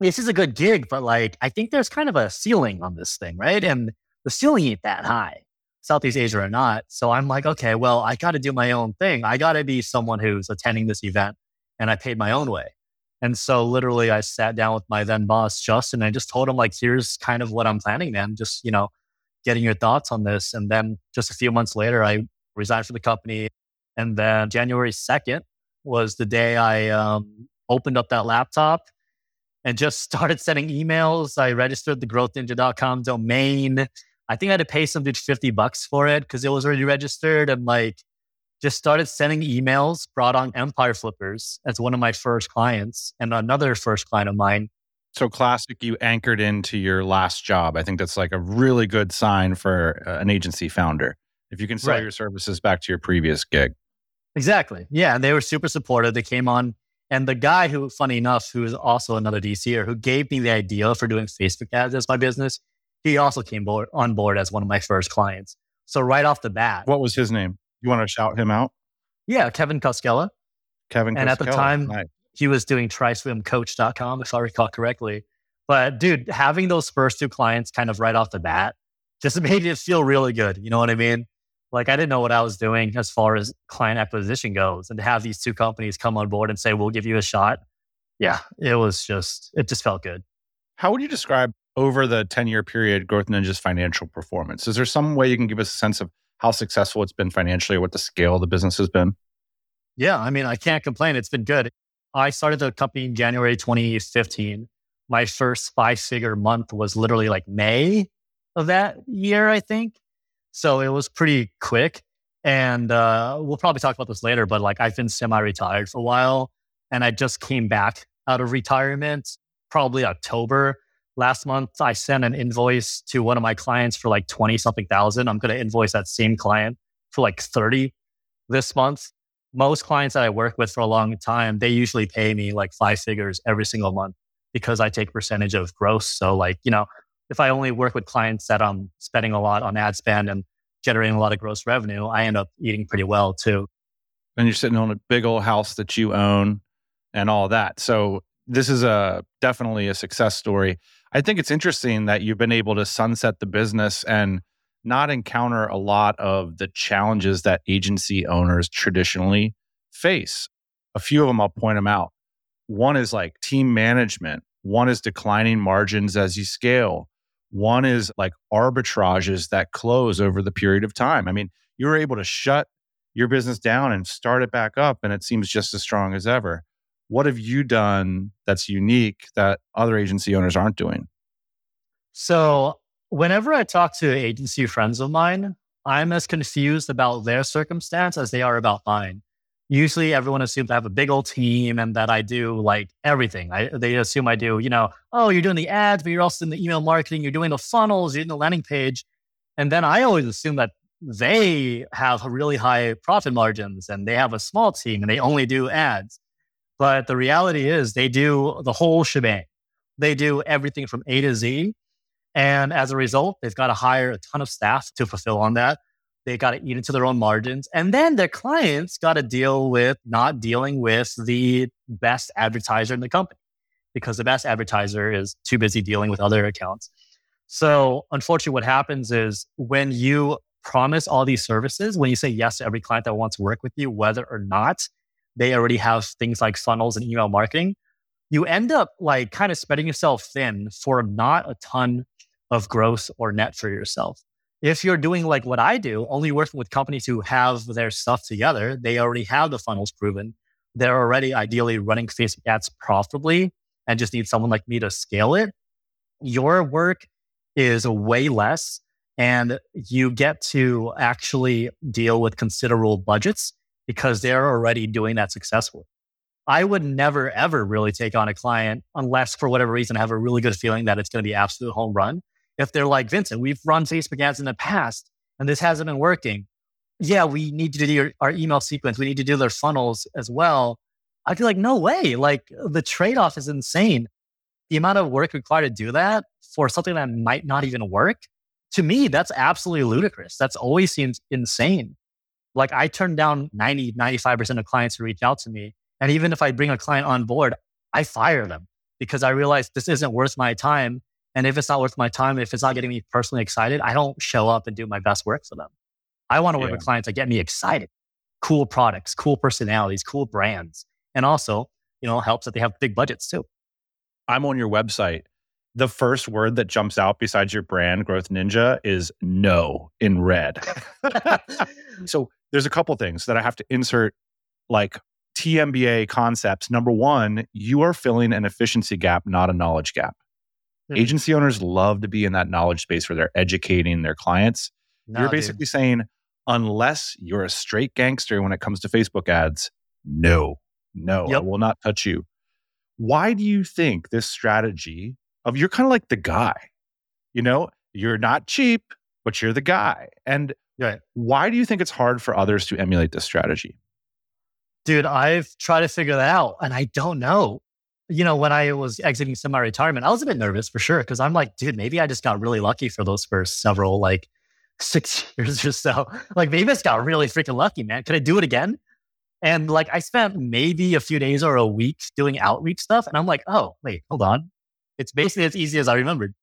this is a good gig, but like I think there's kind of a ceiling on this thing, right? And the ceiling ain't that high, Southeast Asia or not. So I'm like, okay, well, I got to do my own thing. I got to be someone who's attending this event, and I paid my own way. And so literally, I sat down with my then boss Justin. And I just told him like, here's kind of what I'm planning, man. Just you know, getting your thoughts on this. And then just a few months later, I resigned from the company. And then January 2nd was the day I um, opened up that laptop and just [LAUGHS] started sending emails. I registered the growthninja.com domain. I think I had to pay some dude 50 bucks for it because it was already registered and like just started sending emails, brought on Empire Flippers as one of my first clients and another first client of mine.
So classic, you anchored into your last job. I think that's like a really good sign for uh, an agency founder. If you can sell
Right.
your services back to your previous gig.
Exactly. Yeah. And they were super supportive. They came on. And the guy who, funny enough, who is also another DCer who gave me the idea for doing Facebook ads as my business, he also came board, on board as one of my first clients. So right off the bat,
What was his name? You want to shout him out?
yeah, Kevin Koskella.
Kevin.
And at the time-
Nice.
he was doing triswimcoach.com, if I recall correctly. But dude, having those first two clients kind of right off the bat just [LAUGHS] made it feel really good. You know what I mean? Like I didn't know what I was doing as far as client acquisition goes. And to have these two companies come on board and say, we'll give you a shot. Yeah, it was just, it just felt good.
How would you describe over the 10 year period Growth Ninja's financial performance? Is there some way you can give us a sense of how successful it's been financially or what the scale of the business has been?
Yeah, I mean, I can't complain. It's been good. I started the company in January 2015. My first five figure month was literally like May of that year, I think. So it was pretty quick. And uh, we'll probably talk about this later, but like I've been semi retired for a while and I just came back out of retirement probably October. Last month, I sent an invoice to one of my clients for like 20 something thousand. I'm going to invoice that same client for like 30 this month most clients that I work with for a long time, they usually pay me like five figures every single month because I take percentage of gross. So like, you know, if I only work with clients that I'm spending a lot on ad spend and generating a lot of gross revenue, I end up eating pretty well too.
And you're sitting on a big old house that you own and all that. So this is a definitely a success story. I think it's interesting that you've been able to sunset the business and not encounter a lot of the challenges that agency owners traditionally face. A few of them, I'll point them out. One is like team management, one is declining margins as you scale, one is like arbitrages that close over the period of time. I mean, you were able to shut your business down and start it back up, and it seems just as strong as ever. What have you done that's unique that other agency owners aren't doing?
So whenever I talk to agency friends of mine, I'm as confused about their circumstance as they are about mine. Usually everyone assumes I have a big old team and that I do like everything. I, they assume I do, you know, oh, you're doing the ads, but you're also in the email marketing, you're doing the funnels, you're doing the landing page. And then I always assume that they have really high profit margins and they have a small team and they only do ads. But the reality is they do the whole shebang. They do everything from A to Z. And as a result, they've got to hire a ton of staff to fulfill on that. They got to eat into their own margins. And then their clients got to deal with not dealing with the best advertiser in the company because the best advertiser is too busy dealing with other accounts. So, unfortunately, what happens is when you promise all these services, when you say yes to every client that wants to work with you, whether or not they already have things like funnels and email marketing, you end up like kind of spreading yourself thin for not a ton of growth or net for yourself. If you're doing like what I do, only working with companies who have their stuff together, they already have the funnels proven. They're already ideally running Facebook ads profitably and just need someone like me to scale it. Your work is way less and you get to actually deal with considerable budgets because they're already doing that successfully. I would never, ever really take on a client unless for whatever reason I have a really good feeling that it's going to be absolute home run. If they're like, Vincent, we've run Facebook ads in the past and this hasn't been working. Yeah, we need to do our email sequence. We need to do their funnels as well. I'd be like, no way. Like the trade off is insane. The amount of work required to do that for something that might not even work to me, that's absolutely ludicrous. That's always seems insane. Like I turn down 90, 95% of clients who reach out to me. And even if I bring a client on board, I fire them because I realize this isn't worth my time. And if it's not worth my time, if it's not getting me personally excited, I don't show up and do my best work for them. I want to work yeah. with clients that get me excited. Cool products, cool personalities, cool brands. And also, you know, helps that they have big budgets too.
I'm on your website the first word that jumps out besides your brand, Growth Ninja, is no in red. [LAUGHS] so there's a couple things that I have to insert, like TMBA concepts. Number one, you are filling an efficiency gap, not a knowledge gap. Mm-hmm. Agency owners love to be in that knowledge space where they're educating their clients. No, you're basically dude. saying, unless you're a straight gangster when it comes to Facebook ads, no, no, yep. I will not touch you. Why do you think this strategy of you're kind of like the guy. You know, you're not cheap, but you're the guy. And right. why do you think it's hard for others to emulate this strategy?
Dude, I've tried to figure that out and I don't know. You know, when I was exiting semi retirement, I was a bit nervous for sure because I'm like, dude, maybe I just got really lucky for those first several, like [LAUGHS] six [LAUGHS] years or so. Like, maybe I just got really freaking lucky, man. Could I do it again? And like, I spent maybe a few days or a week doing outreach stuff. And I'm like, oh, wait, hold on. It's basically as easy as I remembered.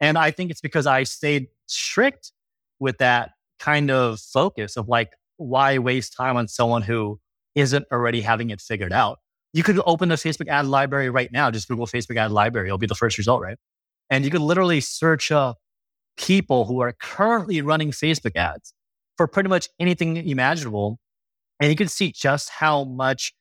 And I think it's because I stayed strict with that kind of focus of like, why waste time on someone who isn't already having it figured out? You could open the Facebook ad library right now, just Google Facebook ad library. It'll be the first result, right? And you could literally search up people who are currently running Facebook ads for pretty much anything imaginable. And you can see just how much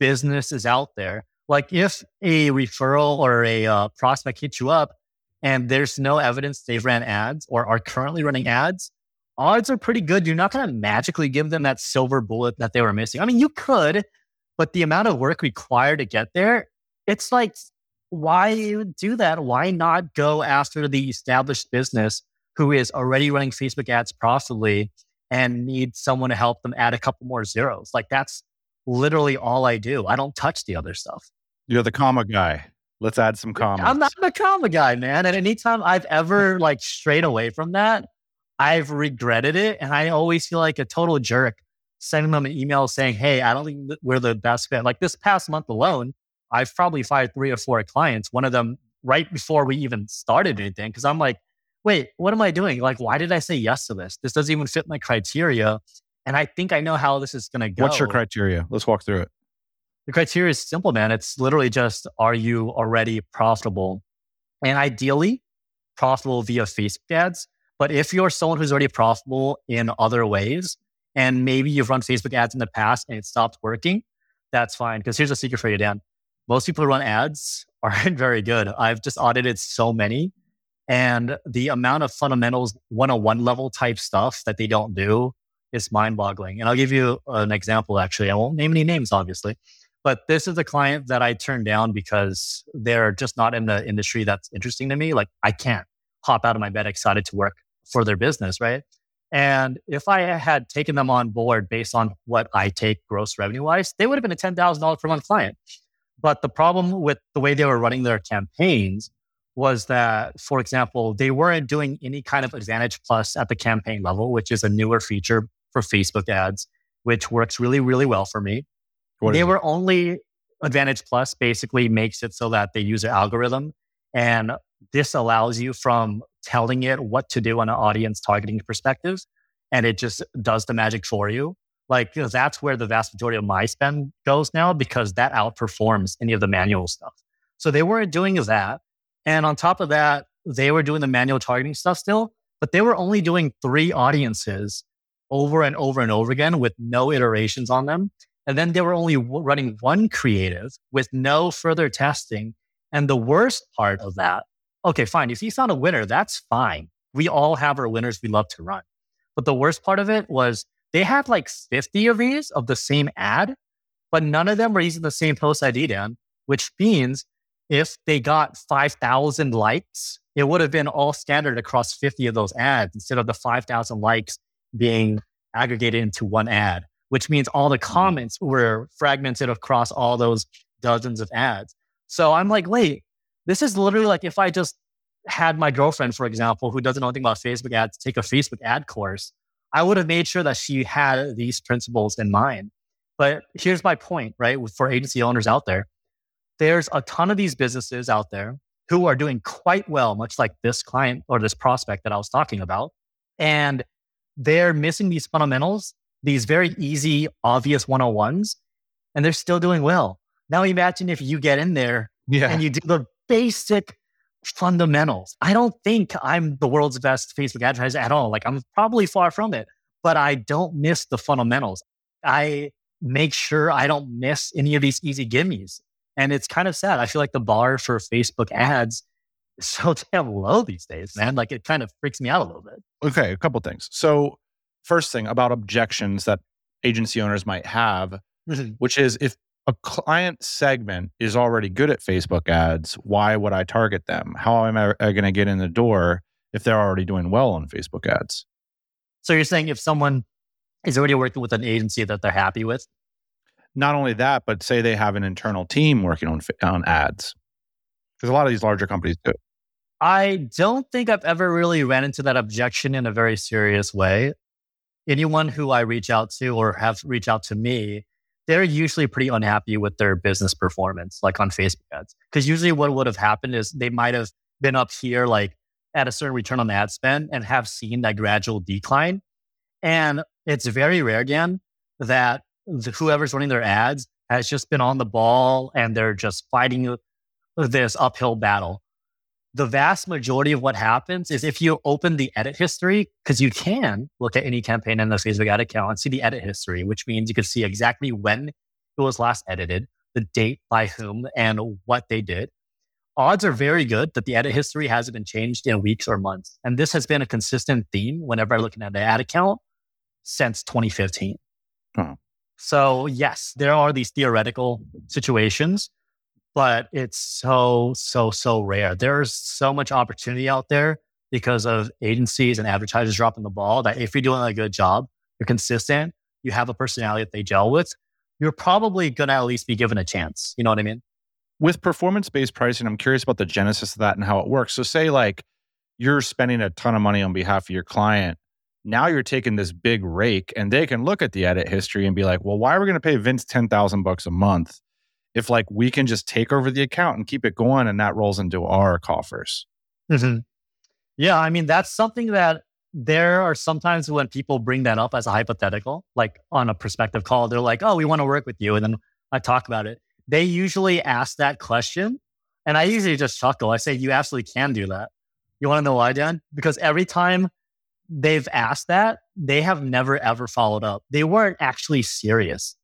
business is out there like if a referral or a uh, prospect hits you up and there's no evidence they've ran ads or are currently running ads, odds are pretty good. You're not going to magically give them that silver bullet that they were missing. I mean, you could, but the amount of work required to get there, it's like, why do that? Why not go after the established business who is already running Facebook ads profitably and need someone to help them add a couple more zeros? Like that's literally all I do. I don't touch the other stuff.
You're the comma guy. Let's add some commas.
I'm not the comma guy, man. And anytime I've ever like strayed away from that, I've regretted it. And I always feel like a total jerk sending them an email saying, Hey, I don't think we're the best fit. Like this past month alone, I've probably fired three or four clients, one of them right before we even started anything. Cause I'm like, wait, what am I doing? Like, why did I say yes to this? This doesn't even fit my criteria. And I think I know how this is going to go.
What's your criteria? Let's walk through it.
The criteria is simple, man. It's literally just are you already profitable? And ideally, profitable via Facebook ads. But if you're someone who's already profitable in other ways, and maybe you've run Facebook ads in the past and it stopped working, that's fine. Because here's a secret for you, Dan. Most people who run ads [LAUGHS] aren't very good. I've just audited so many. And the amount of fundamentals 101 level type stuff that they don't do is mind boggling. And I'll give you an example, actually. I won't name any names, obviously, but this is a client that I turned down because they're just not in the industry that's interesting to me. Like I can't hop out of my bed excited to work for their business, right? And if I had taken them on board based on what I take gross revenue wise, they would have been a $10,000 per month client. But the problem with the way they were running their campaigns was that, for example, they weren't doing any kind of Advantage Plus at the campaign level, which is a newer feature for Facebook ads, which works really, really well for me. What they were only Advantage Plus basically makes it so that they use an algorithm and this allows you from telling it what to do on an audience targeting perspective and it just does the magic for you. Like that's where the vast majority of my spend goes now because that outperforms any of the manual stuff. So they weren't doing that. And on top of that, they were doing the manual targeting stuff still, but they were only doing three audiences over and over and over again with no iterations on them. And then they were only w- running one creative with no further testing. And the worst part of that, okay, fine. If you found a winner, that's fine. We all have our winners we love to run. But the worst part of it was they had like 50 of these of the same ad, but none of them were using the same post ID, Dan, which means if they got 5,000 likes, it would have been all standard across 50 of those ads instead of the 5,000 likes being aggregated into one ad, which means all the mm-hmm. comments were fragmented across all those dozens of ads. So I'm like, wait, this is literally like if I just had my girlfriend, for example, who doesn't know anything about Facebook ads, take a Facebook ad course, I would have made sure that she had these principles in mind. But here's my point, right? For agency owners out there, there's a ton of these businesses out there who are doing quite well, much like this client or this prospect that I was talking about. And they're missing these fundamentals, these very easy, obvious 101s, and they're still doing well. Now imagine if you get in there yeah. and you do the basic fundamentals. I don't think I'm the world's best Facebook advertiser at all. Like I'm probably far from it, but I don't miss the fundamentals. I make sure I don't miss any of these easy gimmies. And it's kind of sad. I feel like the bar for Facebook ads is so [LAUGHS] damn low these days, man. Like it kind of freaks me out a little bit.
Okay, a couple things. So, first thing about objections that agency owners might have, [LAUGHS] which is if a client segment is already good at Facebook ads, why would I target them? How am I uh, going to get in the door if they're already doing well on Facebook ads?
So you're saying if someone is already working with an agency that they're happy with?
Not only that, but say they have an internal team working on on ads. Because a lot of these larger companies do.
I don't think I've ever really ran into that objection in a very serious way. Anyone who I reach out to or have reached out to me they're usually pretty unhappy with their business performance, like on Facebook ads. Because usually what would have happened is they might have been up here, like at a certain return on ad spend and have seen that gradual decline. And it's very rare, Dan, that the, whoever's running their ads has just been on the ball and they're just fighting this uphill battle the vast majority of what happens is if you open the edit history, because you can look at any campaign in the Facebook ad account and see the edit history, which means you can see exactly when it was last edited, the date by whom, and what they did. Odds are very good that the edit history hasn't been changed in weeks or months. And this has been a consistent theme whenever I'm looking at the ad account since 2015. Huh. So, yes, there are these theoretical situations but it's so, so, so rare. There's so much opportunity out there because of agencies and advertisers dropping the ball that if you're doing a good job, you're consistent, you have a personality that they gel with, you're probably going to at least be given a chance. You know what I mean?
With performance based pricing, I'm curious about the genesis of that and how it works. So, say like you're spending a ton of money on behalf of your client. Now you're taking this big rake and they can look at the edit history and be like, well, why are we going to pay Vince 10,000 bucks a month if like we can just take over the account and keep it going and that rolls into our coffers.
Mm-hmm. Yeah, I mean that's something that there are sometimes when people bring that up as a hypothetical, like on a prospective call, they're like, "Oh, we want to work with you," and then I talk about it. They usually ask that question, and I usually just chuckle. I say, "You absolutely can do that." You want to know why, Dan? Because every time they've asked that, they have never ever followed up. They weren't actually serious.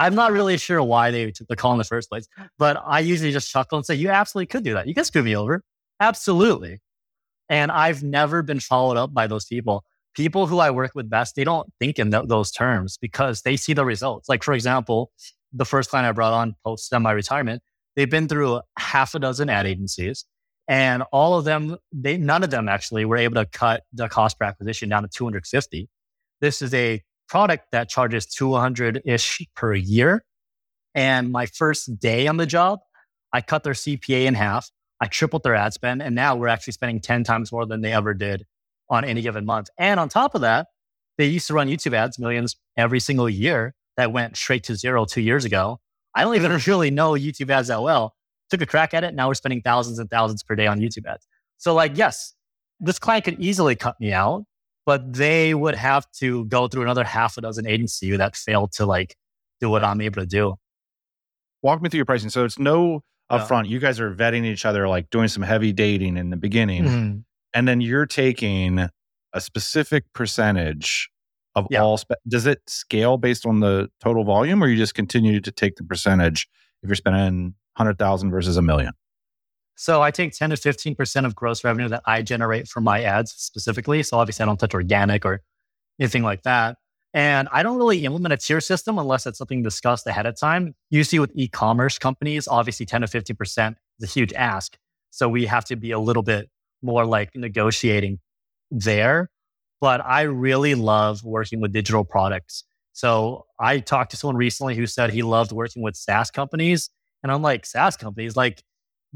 I'm not really sure why they took the call in the first place, but I usually just chuckle and say, you absolutely could do that. You can screw me over. Absolutely. And I've never been followed up by those people. people who I work with best, they don't think in th- those terms because they see the results. Like, for example, the first client I brought on post semi retirement, they've been through half a dozen ad agencies and all of them, they, none of them actually were able to cut the cost per acquisition down to 250. This is a product that charges 200 ish per year. And my first day on the job, I cut their CPA in half. I tripled their ad spend. And now we're actually spending 10 times more than they ever did on any given month. And on top of that, they used to run YouTube ads, millions every single year that went straight to zero two years ago. I don't even [LAUGHS] really know YouTube ads that well. Took a crack at it. Now we're spending thousands and thousands per day on YouTube ads. So, like, yes, this client could easily cut me out, but they would have to go through another half a dozen agency that failed to like do what I'm able to do.
Walk me through your pricing. So it's no upfront. Yeah. You guys are vetting each other, like doing some heavy dating in the beginning. Mm-hmm and then you're taking a specific percentage of yeah. all spe- does it scale based on the total volume or you just continue to take the percentage if you're spending 100,000 versus a million
so I take 10 to 15% of gross revenue that I generate from my ads specifically. So obviously I don't touch organic or anything like that. And I don't really implement a tier system unless it's something discussed ahead of time. You see with e-commerce companies, obviously 10 to 15% is a huge ask. So we have to be a little bit more like negotiating there. But I really love working with digital products. So I talked to someone recently who said he loved working with SaaS companies. And I'm like, SaaS companies? Like,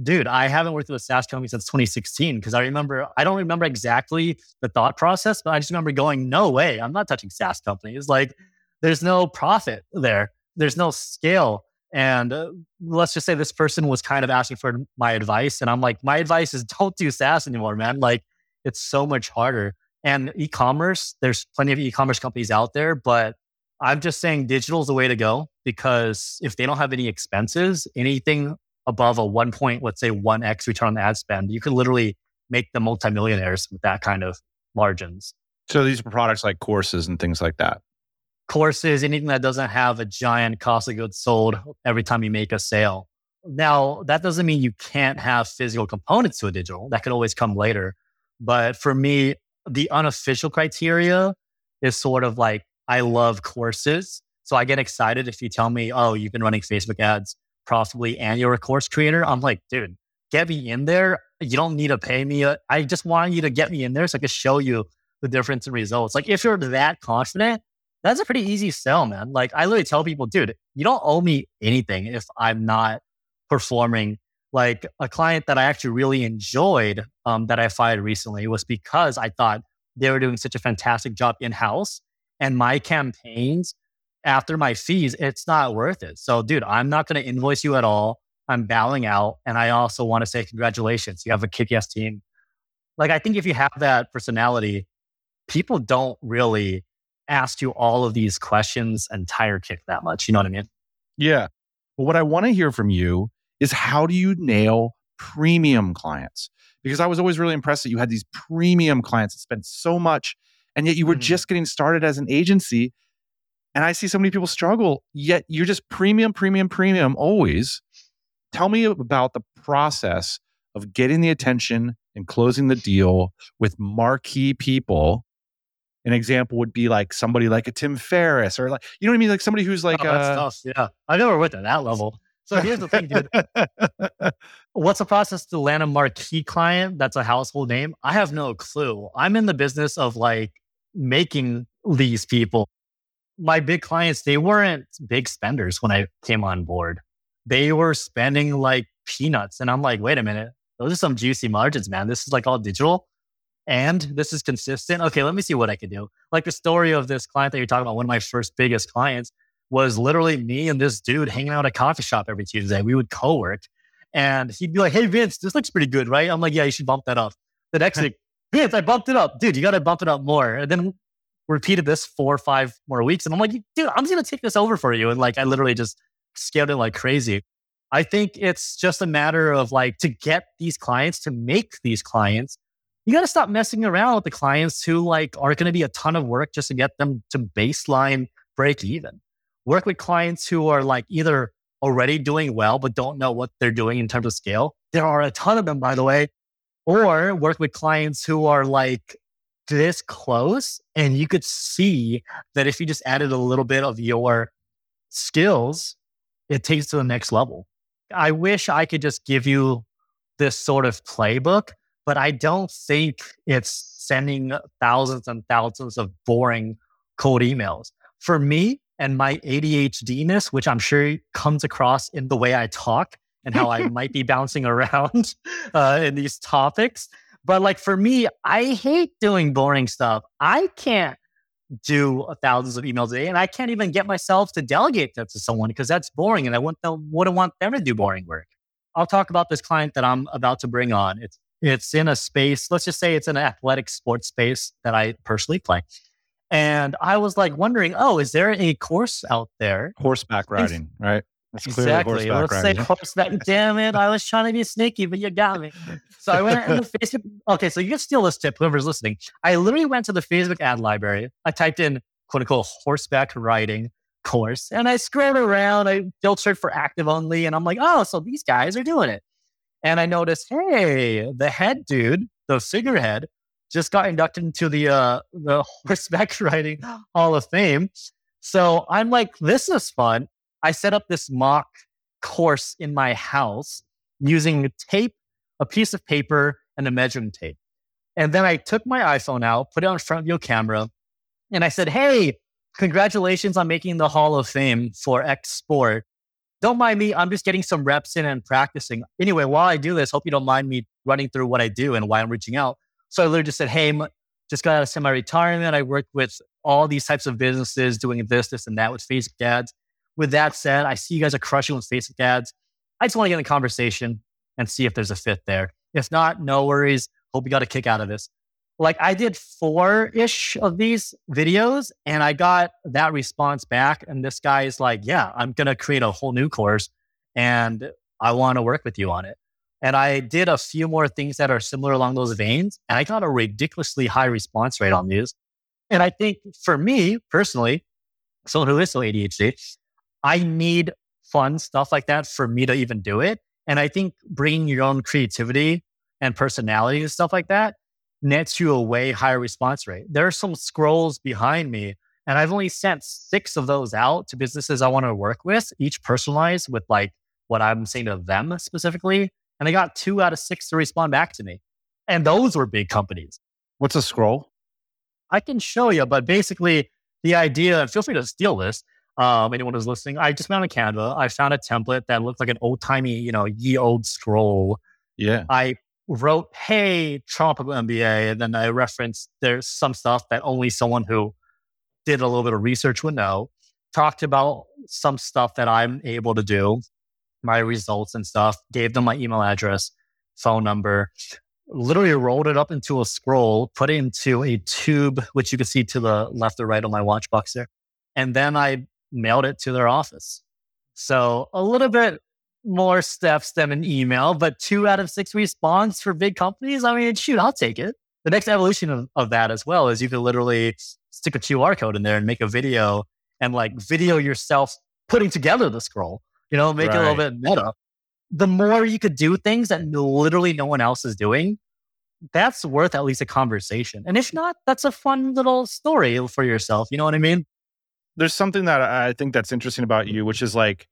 dude, I haven't worked with a SaaS company since 2016 because I remember, I don't remember exactly the thought process, but I just remember going, no way, I'm not touching SaaS companies. Like, there's no profit there, there's no scale. And uh, let's just say this person was kind of asking for my advice. And I'm like, my advice is don't do SaaS anymore, man. Like, it's so much harder. And e commerce, there's plenty of e commerce companies out there, but I'm just saying digital is the way to go because if they don't have any expenses, anything above a one point, let's say 1x return on ad spend, you can literally make them multimillionaires with that kind of margins.
So these are products like courses and things like that
courses, anything that doesn't have a giant cost of goods sold every time you make a sale. Now, that doesn't mean you can't have physical components to a digital. That can always come later. But for me, the unofficial criteria is sort of like I love courses. So I get excited if you tell me, oh, you've been running Facebook ads profitably and you're a course creator. I'm like, dude, get me in there. You don't need to pay me. I just want you to get me in there so I can show you the difference in results. Like if you're that confident, that's a pretty easy sell, man. Like I literally tell people, dude, you don't owe me anything if I'm not performing. Like a client that I actually really enjoyed um, that I fired recently was because I thought they were doing such a fantastic job in house and my campaigns after my fees, it's not worth it. So, dude, I'm not going to invoice you at all. I'm bowing out. And I also want to say congratulations. You have a kick ass team. Like, I think if you have that personality, people don't really ask you all of these questions and tire kick that much. You know what I mean?
Yeah. Well, what I want to hear from you is how do you nail premium clients? Because I was always really impressed that you had these premium clients that spent so much, and yet you were mm-hmm. just getting started as an agency. And I see so many people struggle, yet you're just premium, premium, premium always. Tell me about the process of getting the attention and closing the deal with marquee people an example would be like somebody like a Tim Ferriss or like you know what I mean, like somebody who's like
oh, uh, yeah. I never went to that level. So here's the thing, dude. [LAUGHS] What's the process to land a marquee client that's a household name? I have no clue. I'm in the business of like making these people. My big clients, they weren't big spenders when I came on board. They were spending like peanuts. And I'm like, wait a minute, those are some juicy margins, man. This is like all digital and this is consistent. Okay, let me see what I can do. Like the story of this client that you're talking about, one of my first biggest clients was literally me and this dude hanging out at a coffee shop every Tuesday. We would co-work and he'd be like, Hey Vince, this looks pretty good, right? I'm like, Yeah, you should bump that up. The next [LAUGHS] week, Vince, I bumped it up. Dude, you gotta bump it up more. And then repeated this four or five more weeks. And I'm like, dude, I'm just gonna take this over for you. And like I literally just scaled it like crazy. I think it's just a matter of like to get these clients to make these clients you got to stop messing around with the clients who like are going to be a ton of work just to get them to baseline break even. Work with clients who are like either already doing well, but don't know what they're doing in terms of scale. There are a ton of them, by the way. Or work with clients who are like this close and you could see that if you just added a little bit of your skills, it takes to the next level. I wish I could just give you this sort of playbook, but I don't think it's sending thousands and thousands of boring cold emails. For me and my ADHDness, which I'm sure comes across in the way I talk and how I [LAUGHS] might be bouncing around [LAUGHS] uh, in these topics. But like for me, I hate doing boring stuff. I can't do uh, thousands of emails a day, and I can't even get myself to delegate that to someone because that's boring, and I wouldn't, uh, wouldn't want them to do boring work. I'll talk about this client that I'm about to bring on. It's it's in a space. Let's just say it's an athletic sports space that I personally play. And I was like wondering, oh, is there a course out there?
Horseback riding, right?
That's exactly. Let's riding. say horseback. Damn it. I was trying to be sneaky, but you got me. So I went into Facebook. Okay, so you can steal this tip, whoever's listening. I literally went to the Facebook ad library. I typed in quote unquote horseback riding course and I scrolled around. I filtered for active only. And I'm like, oh, so these guys are doing it. And I noticed, hey, the head dude, the figurehead, just got inducted into the uh, the [LAUGHS] horseback riding Hall of Fame. So I'm like, this is fun. I set up this mock course in my house using tape, a piece of paper, and a measuring tape. And then I took my iPhone out, put it on front view camera, and I said, Hey, congratulations on making the Hall of Fame for X Sport. Don't mind me, I'm just getting some reps in and practicing. Anyway, while I do this, hope you don't mind me running through what I do and why I'm reaching out. So I literally just said, Hey, just got out of semi retirement. I worked with all these types of businesses doing this, this, and that with Facebook ads with that said, I see you guys are crushing with Facebook ads. I just want to get in a conversation and see if there's a fit there. If not, no worries. Hope you got a kick out of this. Like I did four ish of these videos and I got that response back. And this guy is like, yeah, I'm going to create a whole new course and I want to work with you on it. And I did a few more things that are similar along those veins. And I got a ridiculously high response rate on these. And I think for me personally, someone who is so ADHD, I need fun stuff like that for me to even do it. And I think bringing your own creativity and personality and stuff like that nets you a way higher response rate. There are some scrolls behind me, and I've only sent six of those out to businesses I want to work with, each personalized with like what I'm saying to them specifically. And I got two out of six to respond back to me. And those were big companies.
What's a scroll?
I can show you, but basically the idea, feel free to steal this, um, anyone who's listening, I just went a Canva. I found a template that looked like an old timey, you know, ye old scroll.
Yeah.
I wrote, "Hey, tropical MBA," and then I referenced there's some stuff that only someone who did a little bit of research would know. Talked about some stuff that I'm able to do, my results and stuff. Gave them my email address, phone number. Literally rolled it up into a scroll, put it into a tube, which you can see to the left or right on my watch box there. And then I mailed it to their office. So a little bit more steps than an email, but two out of six response for big companies. I mean, shoot, I'll take it. The next evolution of, of that as well is you can literally stick a QR code in there and make a video and like video yourself putting together the scroll, you know, make right. it a little bit meta. The more you could do things that literally no one else is doing, that's worth at least a conversation. And if not, that's a fun little story for yourself. You know what I mean?
There's something that I think that's interesting about you, which is like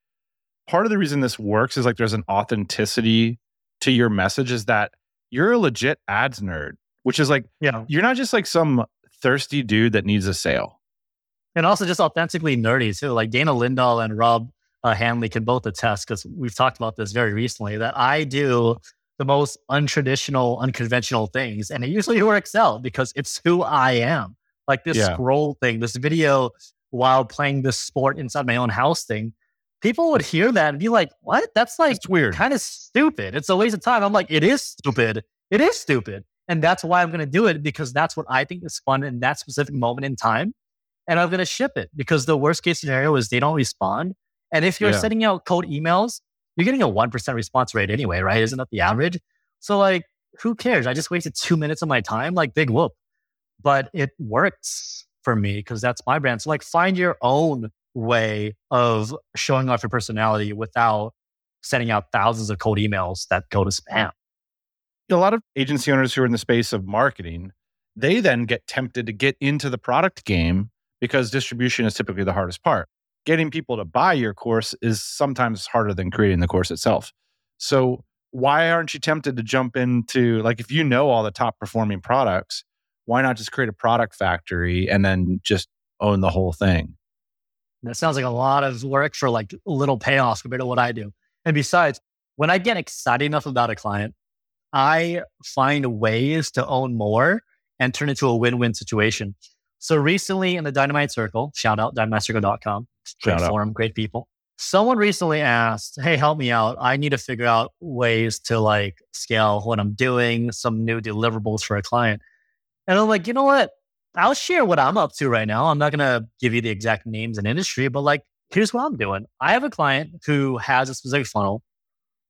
part of the reason this works is like there's an authenticity to your message is that you're a legit ads nerd, which is like, yeah, you're not just like some thirsty dude that needs a sale.
And also just authentically nerdy too. Like Dana Lindahl and Rob uh, Hanley can both attest because we've talked about this very recently that I do the most untraditional, unconventional things. And it usually works out because it's who I am. Like this yeah. scroll thing, this video while playing this sport inside my own house thing, people would hear that and be like, what? That's like
it's weird.
Kind of stupid. It's a waste of time. I'm like, it is stupid. It is stupid. And that's why I'm going to do it because that's what I think is fun in that specific moment in time. And I'm going to ship it because the worst case scenario is they don't respond. And if you're yeah. sending out cold emails, you're getting a 1% response rate anyway, right? Isn't that the average? So, like, who cares? I just wasted two minutes of my time, like, big whoop. But it works for me because that's my brand. So like find your own way of showing off your personality without sending out thousands of cold emails that go to spam.
A lot of agency owners who are in the space of marketing they then get tempted to get into the product game because distribution is typically the hardest part. Getting people to buy your course is sometimes harder than creating the course itself. So, why aren't you tempted to jump into, like, if you know all the top performing products, why not just create a product factory and then just own the whole thing?
That sounds like a lot of work for like little payoff compared to what I do. And besides, when I get excited enough about a client, I find ways to own more and turn it into a win win situation. So recently in the Dynamite Circle, shout out dynamitecircle.com, great
Shout out.
great people. Someone recently asked, Hey, help me out. I need to figure out ways to like scale what I'm doing, some new deliverables for a client. And I'm like, you know what? I'll share what I'm up to right now. I'm not going to give you the exact names and industry, but like, here's what I'm doing. I have a client who has a specific funnel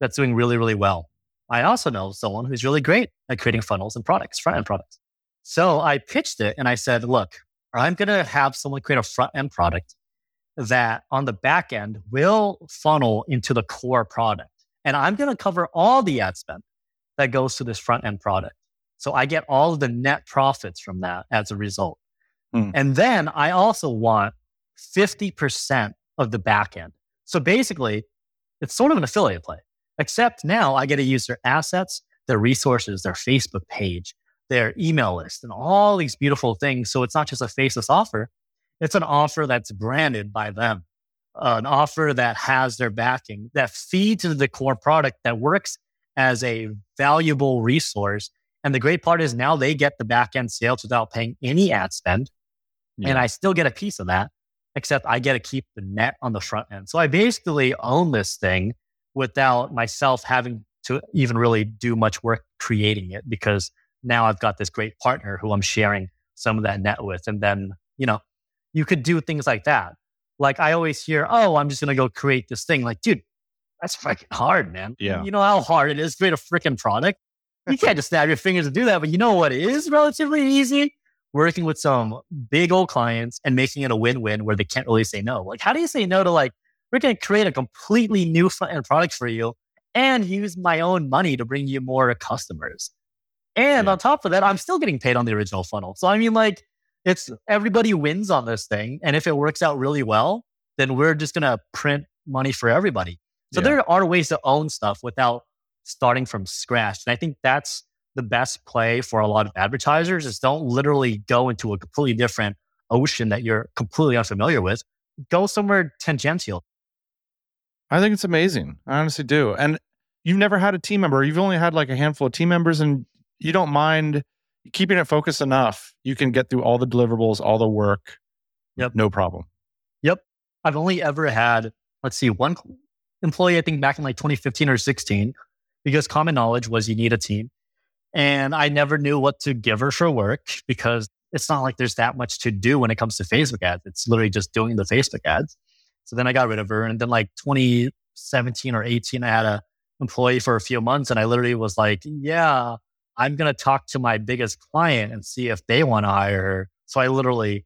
that's doing really, really well. I also know someone who's really great at creating funnels and products, front end products. So I pitched it and I said, look, I'm going to have someone create a front end product that on the back end will funnel into the core product. And I'm going to cover all the ad spend that goes to this front end product. So I get all of the net profits from that as a result.
Hmm.
And then I also want 50% of the back end. So basically, it's sort of an affiliate play, except now I get to use their assets, their resources, their Facebook page, their email list, and all these beautiful things. So it's not just a faceless offer, it's an offer that's branded by them, uh, an offer that has their backing, that feeds into the core product, that works as a valuable resource. And the great part is now they get the back end sales without paying any ad spend. And I still get a piece of that, except I get to keep the net on the front end. So I basically own this thing without myself having to even really do much work creating it because now I've got this great partner who I'm sharing some of that net with. And then, you know, you could do things like that. Like I always hear, oh, I'm just going to go create this thing. Like, dude, that's freaking hard, man.
Yeah.
You know how hard it is to create a freaking product? You can't just snap your fingers and do that. But you know what is relatively easy? Working with some big old clients and making it a win win where they can't really say no. Like, how do you say no to, like, we're going to create a completely new front end product for you and use my own money to bring you more customers? And
Yeah.
on top of that, I'm still getting paid on the original funnel. So, I mean, like, it's everybody wins on this thing. And if it works out really well, then we're just going to print money for everybody. So
Yeah.
there are ways to own stuff without starting from scratch. And I think that's the best play for a lot of advertisers is don't literally go into a completely different ocean that you're completely unfamiliar with. Go somewhere tangential.
I think it's amazing. I honestly do. And you've never had a team member. You've only had like a handful of team members, and you don't mind keeping it focused enough. You can get through all the deliverables, all the work.
Yep.
No problem. Yep.
I've only ever had, let's see, one employee, I think back in like 2015 or 16, because common knowledge was you need a team. And I never knew what to give her for work because it's not like there's that much to do when it comes to Facebook ads. It's literally just doing the Facebook ads. So then I got rid of her. And then like 2017 or 18, I had a employee for a few months and I literally was like, yeah, I'm going to talk to my biggest client and see if they want to hire her. So I literally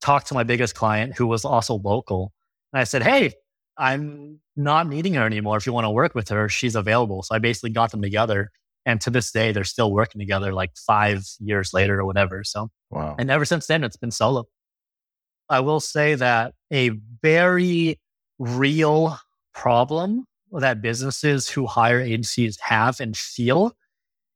talked to my biggest client who was also local. And I said, Hey, I'm not needing her anymore. If you want to work with her, she's available. So I basically got them together. And to this day, they're still working together like five years later or whatever. So,
Wow.
and ever since then, it's been solo. I will say that a very real problem that businesses who hire agencies have and feel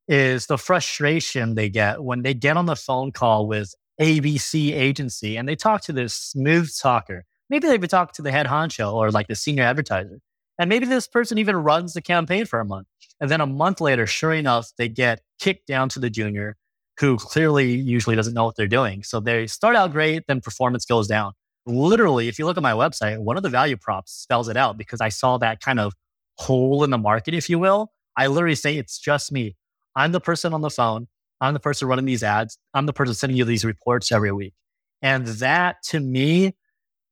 is the frustration they get when they get on the phone call with ABC agency and they talk to this smooth talker. Maybe they've talked to the head honcho or like the senior advertiser. And maybe this person even runs the campaign for a month. And then a month later, sure enough, they get kicked down to the junior who clearly usually doesn't know what they're doing. So they start out great, then performance goes down. Literally, if you look at my website, one of the value props spells it out because I saw that kind of hole in the market, if you will. I literally say it's just me. I'm the person on the phone. I'm the person running these ads. I'm the person sending you these reports every week. And that to me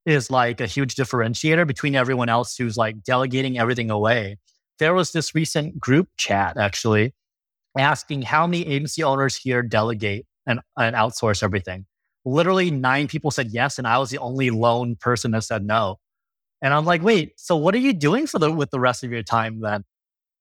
is like a huge differentiator between everyone else who's like delegating everything away. There was this recent group chat actually asking how many agency owners here delegate and, and outsource everything. Literally nine people said yes, and I was the only lone person that said no. And I'm like, wait, so what are you doing for the with the rest of your time then?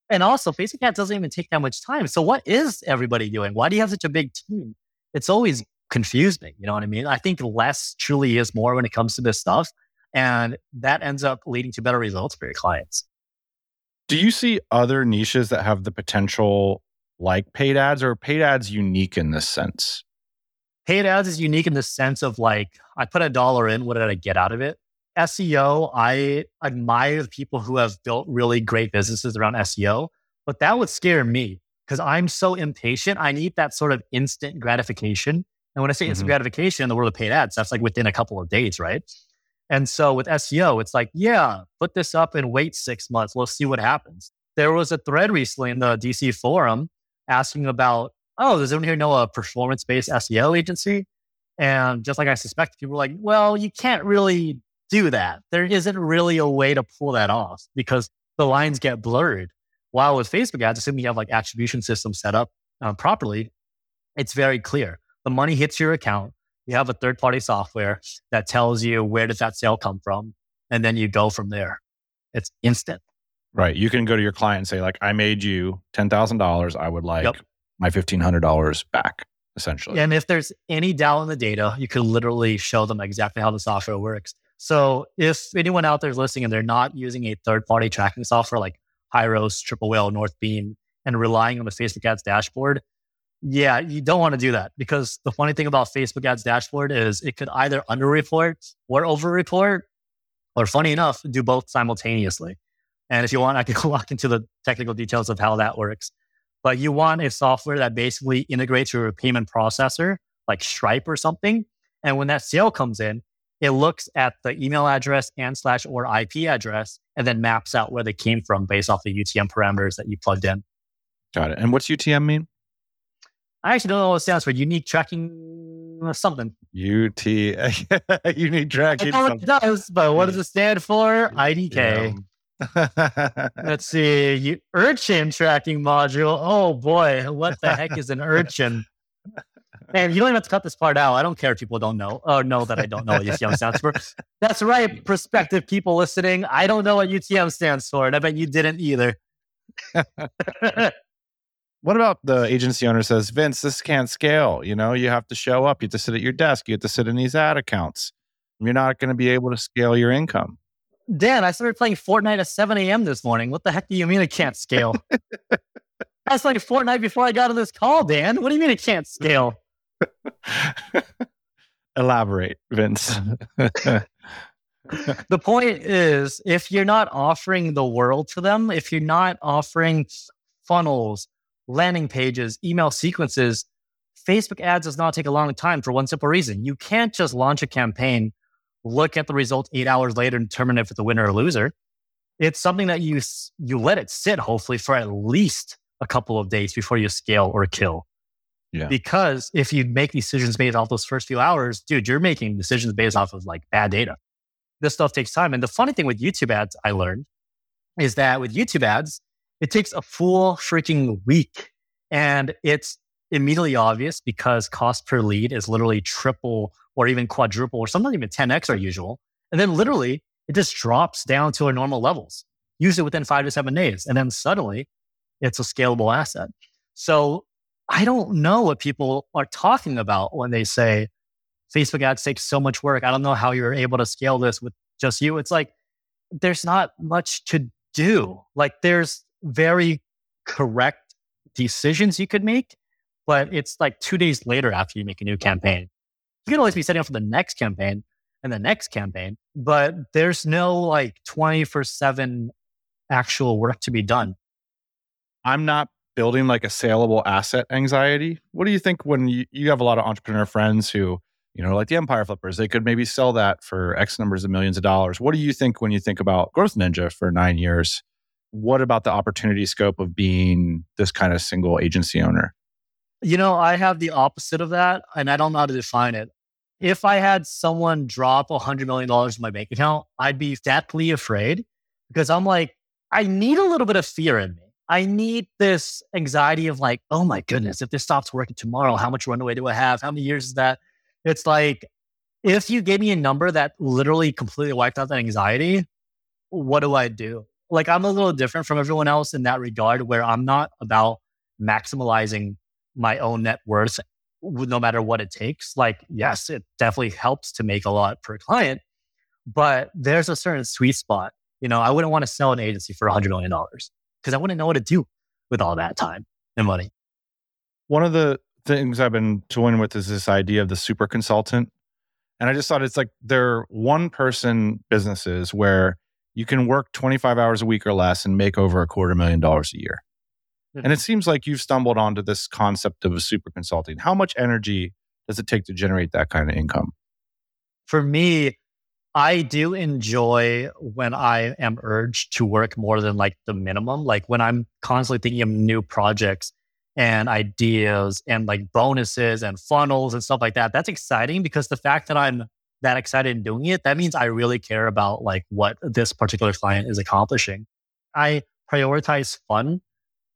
And also, Facebook ads doesn't even take that much time. So what is everybody doing? Why do you have such a big team? it's always confused me. You know what I mean? I think less truly is more when it comes to this stuff. And that ends up leading to better results for your clients.
Do you see other niches that have the potential like paid ads or paid ads unique in this sense?
Paid ads is unique in the sense of like, I put a dollar in, what did I get out of it? SEO, I admire the people who have built really great businesses around SEO, but that would scare me because I'm so impatient. I need that sort of instant gratification. And when I say instant mm-hmm. gratification in the world of paid ads, that's like within a couple of days, right? And so with SEO, it's like, yeah, put this up and wait six months. We'll see what happens. There was a thread recently in the DC forum asking about, oh, does anyone here know a performance based SEO agency? And just like I suspect, people were like, well, you can't really do that. There isn't really a way to pull that off because the lines get blurred. While with Facebook ads, assuming you have like attribution systems set up uh, properly, it's very clear. The money hits your account. You have a third party software that tells you where does that sale come from, and then you go from there. It's instant.
Right. You can go to your client and say, like, I made you ten thousand dollars. I would like yep. my fifteen hundred dollars back, essentially.
And if there's any doubt in the data, you can literally show them exactly how the software works. So if anyone out there is listening and they're not using a third party tracking software like Hyros, Triple Whale, Northbeam, and relying on the Facebook ads dashboard, yeah, you don't want to do that because the funny thing about Facebook ads dashboard is it could either underreport or overreport, or funny enough, do both simultaneously. And if you want, I can [LAUGHS] walk into the technical details of how that works. But you want a software that basically integrates your payment processor, like Stripe or something. And when that sale comes in, it looks at the email address and slash or IP address and then maps out where they came from based off the UTM parameters that you plugged in.
Got it. And what's UTM mean?
I actually don't know what it stands for. Unique tracking or something.
UT unique [LAUGHS] tracking.
I know what it does, but what does it stand for? IDK. Yeah. Let's see. urchin tracking module. Oh boy, what the heck is an urchin? Man, you don't even have to cut this part out. I don't care if people don't know or know that I don't know what UTM stands for. That's right, prospective people listening. I don't know what UTM stands for, and I bet you didn't either. [LAUGHS]
what about the agency owner says, Vince, this can't scale. You know, you have to show up. You have to sit at your desk. You have to sit in these ad accounts. You're not going to be able to scale your income.
Dan, I started playing Fortnite at 7 a.m. this morning. What the heck do you mean it can't scale? I was playing Fortnite before I got on this call, Dan. What do you mean it can't scale? [LAUGHS]
Elaborate, Vince. [LAUGHS]
the point is, if you're not offering the world to them, if you're not offering funnels, landing pages, email sequences, Facebook ads does not take a long time for one simple reason. You can't just launch a campaign, look at the results eight hours later and determine if it's a winner or loser. It's something that you, you let it sit, hopefully, for at least a couple of days before you scale or kill. Yeah. Because if you make decisions based off those first few hours, dude, you're making decisions based off of like bad data. This stuff takes time. And the funny thing with YouTube ads, I learned is that with YouTube ads, it takes a full freaking week. And it's immediately obvious because cost per lead is literally triple or even quadruple or sometimes even 10x our usual. And then literally it just drops down to our normal levels, usually within five to seven days. And then suddenly it's a scalable asset. So I don't know what people are talking about when they say Facebook ads take so much work. I don't know how you're able to scale this with just you. It's like there's not much to do. Like there's very correct decisions you could make, but it's like two days later after you make a new campaign. You can always be setting up for the next campaign and the next campaign, but there's no like 24 7 actual work to be done.
I'm not building like a saleable asset anxiety. What do you think when you, you have a lot of entrepreneur friends who, you know, like the Empire Flippers, they could maybe sell that for X numbers of millions of dollars. What do you think when you think about Growth Ninja for nine years? What about the opportunity scope of being this kind of single agency owner?
You know, I have the opposite of that, and I don't know how to define it. If I had someone drop a $100 million in my bank account, I'd be deathly afraid because I'm like, I need a little bit of fear in me. I need this anxiety of like, oh my goodness, if this stops working tomorrow, how much runway do I have? How many years is that? It's like, if you gave me a number that literally completely wiped out that anxiety, what do I do? Like, I'm a little different from everyone else in that regard, where I'm not about maximizing my own net worth no matter what it takes. Like, yes, it definitely helps to make a lot per client, but there's a certain sweet spot. You know, I wouldn't want to sell an agency for $100 million because I wouldn't know what to do with all that time and money.
One of the things I've been toying with is this idea of the super consultant. And I just thought it's like they're one person businesses where you can work 25 hours a week or less and make over a quarter million dollars a year. And it mm-hmm. seems like you've stumbled onto this concept of a super consulting. How much energy does it take to generate that kind of income?
For me, I do enjoy when I am urged to work more than like the minimum. Like when I'm constantly thinking of new projects and ideas and like bonuses and funnels and stuff like that. That's exciting because the fact that I'm that excited in doing it, that means I really care about like what this particular client is accomplishing. I prioritize fun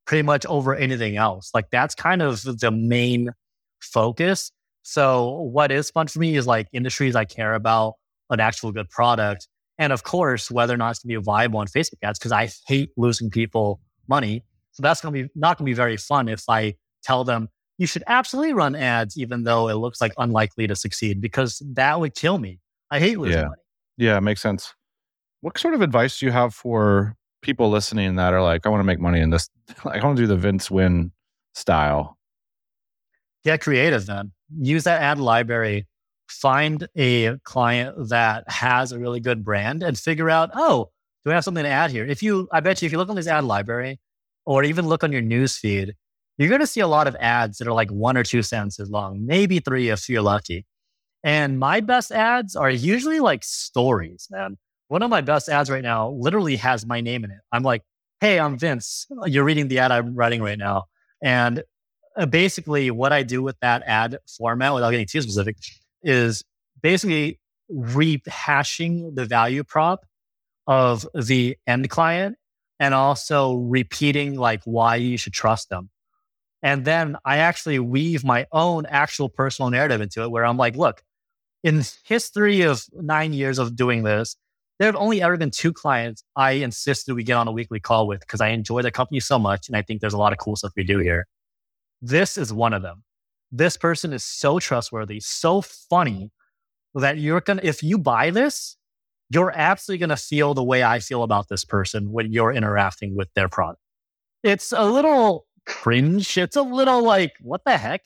pretty much over anything else. Like that's kind of the main focus. So what is fun for me is like industries I care about, an actual good product, and of course whether or not it's to be viable on Facebook ads because I hate losing people money. So that's to be not to be very fun if I tell them you should absolutely run ads even though it looks like unlikely to succeed because that would kill me. I hate losing
Yeah.
money.
Yeah, makes sense. What sort of advice do you have for people listening that are like, I want to make money in this? [LAUGHS] I want to do the Vince Nguyen style.
Get creative then. Use that ad library. Find a client that has a really good brand and figure out, oh, do I have something to add here? If you, I bet you, if you look on this ad library or even look on your news feed, you're going to see a lot of ads that are like one or two sentences long, maybe three if you're lucky. And my best ads are usually like stories, man. One of my best ads right now literally has my name in it. I'm like, hey, I'm Vince. You're reading the ad I'm writing right now. And uh, basically, what I do with that ad format, without getting too specific, is basically rehashing the value prop of the end client and also repeating like why you should trust them. And then I actually weave my own actual personal narrative into it where I'm like, look, in history of nine years of doing this, there have only ever been two clients I insisted we get on a weekly call with because I enjoy the company so much and I think there's a lot of cool stuff we do here. This is one of them. This person is so trustworthy, so funny that you're gonna, if you buy this, you're absolutely gonna feel the way I feel about this person when you're interacting with their product. It's a little cringe. It's a little like, what the heck?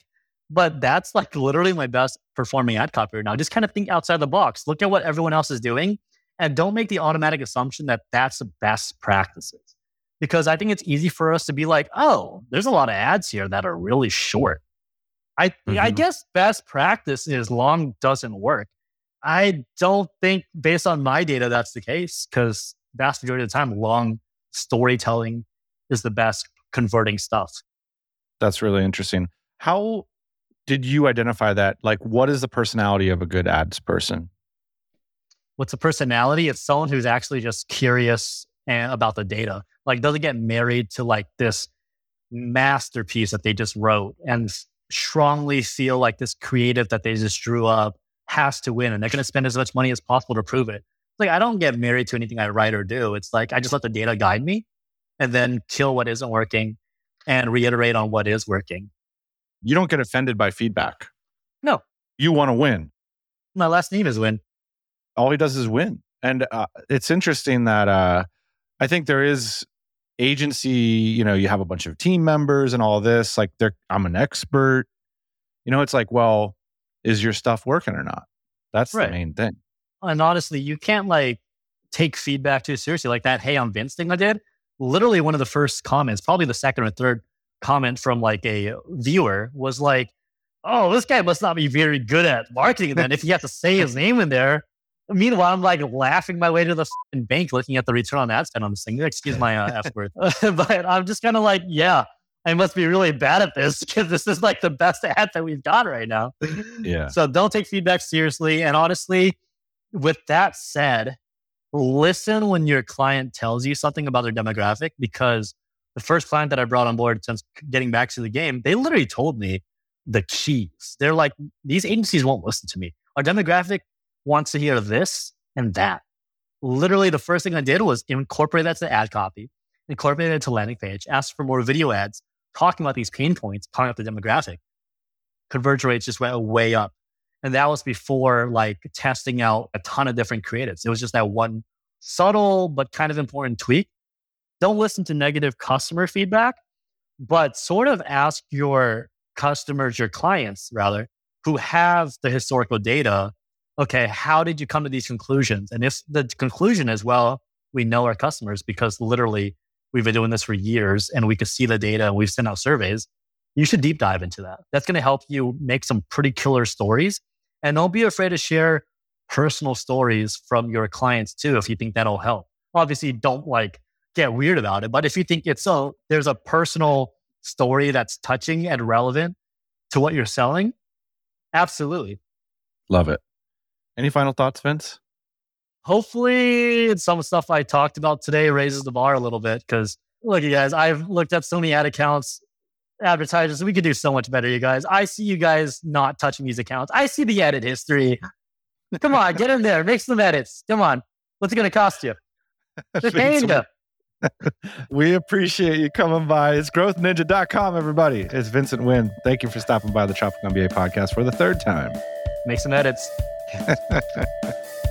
But that's like literally my best performing ad copy right now. Just kind of think outside the box. Look at what everyone else is doing and don't make the automatic assumption that that's the best practices. Because I think it's easy for us to be like, oh, there's a lot of ads here that are really short. I, I
Mhm.
guess best practice is long doesn't work. I don't think, based on my data, that's the case because vast majority of the time, long storytelling is the best converting stuff.
That's really interesting. How did you identify that? Like, what is the personality of a good ads person?
What's a personality? It's someone who's actually just curious and about the data. Like doesn't get married to like this masterpiece that they just wrote and strongly feel like this creative that they just drew up has to win and they're going to spend as much money as possible to prove it. Like I don't get married to anything I write or do. It's like I just let the data guide me and then kill what isn't working and reiterate on what is working.
You don't get offended by feedback.
No.
You want to win.
My last name is Win.
all he does is win. And uh, it's interesting that uh, I think there is agency. You know, you have a bunch of team members and all this. Like, they're I'm an expert. You know, it's like, well, is your stuff working or not? That's
Right.
the main thing.
And honestly, you can't like take feedback too seriously. Like that, hey, I'm Vince thing I did. Literally, one of the first comments, probably the second or third comment from like a viewer was like, oh, this guy must not be very good at marketing then if you have to say his name in there. Meanwhile, I'm like laughing my way to the bank looking at the return on ad spend on this thing. Excuse my uh, F word. [LAUGHS] [LAUGHS] but I'm just kind of like, yeah, I must be really bad at this because this is like the best ad that we've got right now.
Yeah.
So don't take feedback seriously. And honestly, with that said, listen when your client tells you something about their demographic because the first client that I brought on board since getting back to the game, they literally told me the keys. They're like, these agencies won't listen to me. Our demographic wants to hear this and that. Literally, the first thing I did was incorporate that to ad copy, incorporate it to landing page, ask for more video ads, talking about these pain points, calling up the demographic. conversion rates just went way up. And that was before like testing out a ton of different creatives. It was just that one subtle but kind of important tweak. Don't listen to negative customer feedback, but sort of ask your customers, your clients rather, who have the historical data. Okay, how did you come to these conclusions? And if the conclusion is, well, we know our customers because literally we've been doing this for years and we can see the data and we've sent out surveys, you should deep dive into that. That's going to help you make some pretty killer stories. And don't be afraid to share personal stories from your clients too, if you think that'll help. Obviously, don't like get weird about it, but if you think it's so, there's a personal story that's touching and relevant to what you're selling, absolutely.
Love it. Any final thoughts, Vince?
Hopefully, some stuff I talked about today raises the bar a little bit because look, you guys, I've looked at so many ad accounts advertisers. We could do so much better, you guys. I see you guys not touching these accounts. I see the edit history. Come on, get in there, make some edits. Come on. What's it going to cost you? [LAUGHS] Just paying [LAUGHS] you.
we appreciate you coming by. It's growthninja.com, everybody. It's Vincent Nguyen. Thank you for stopping by the Tropical MBA podcast for the third time.
Make some edits. [LAUGHS]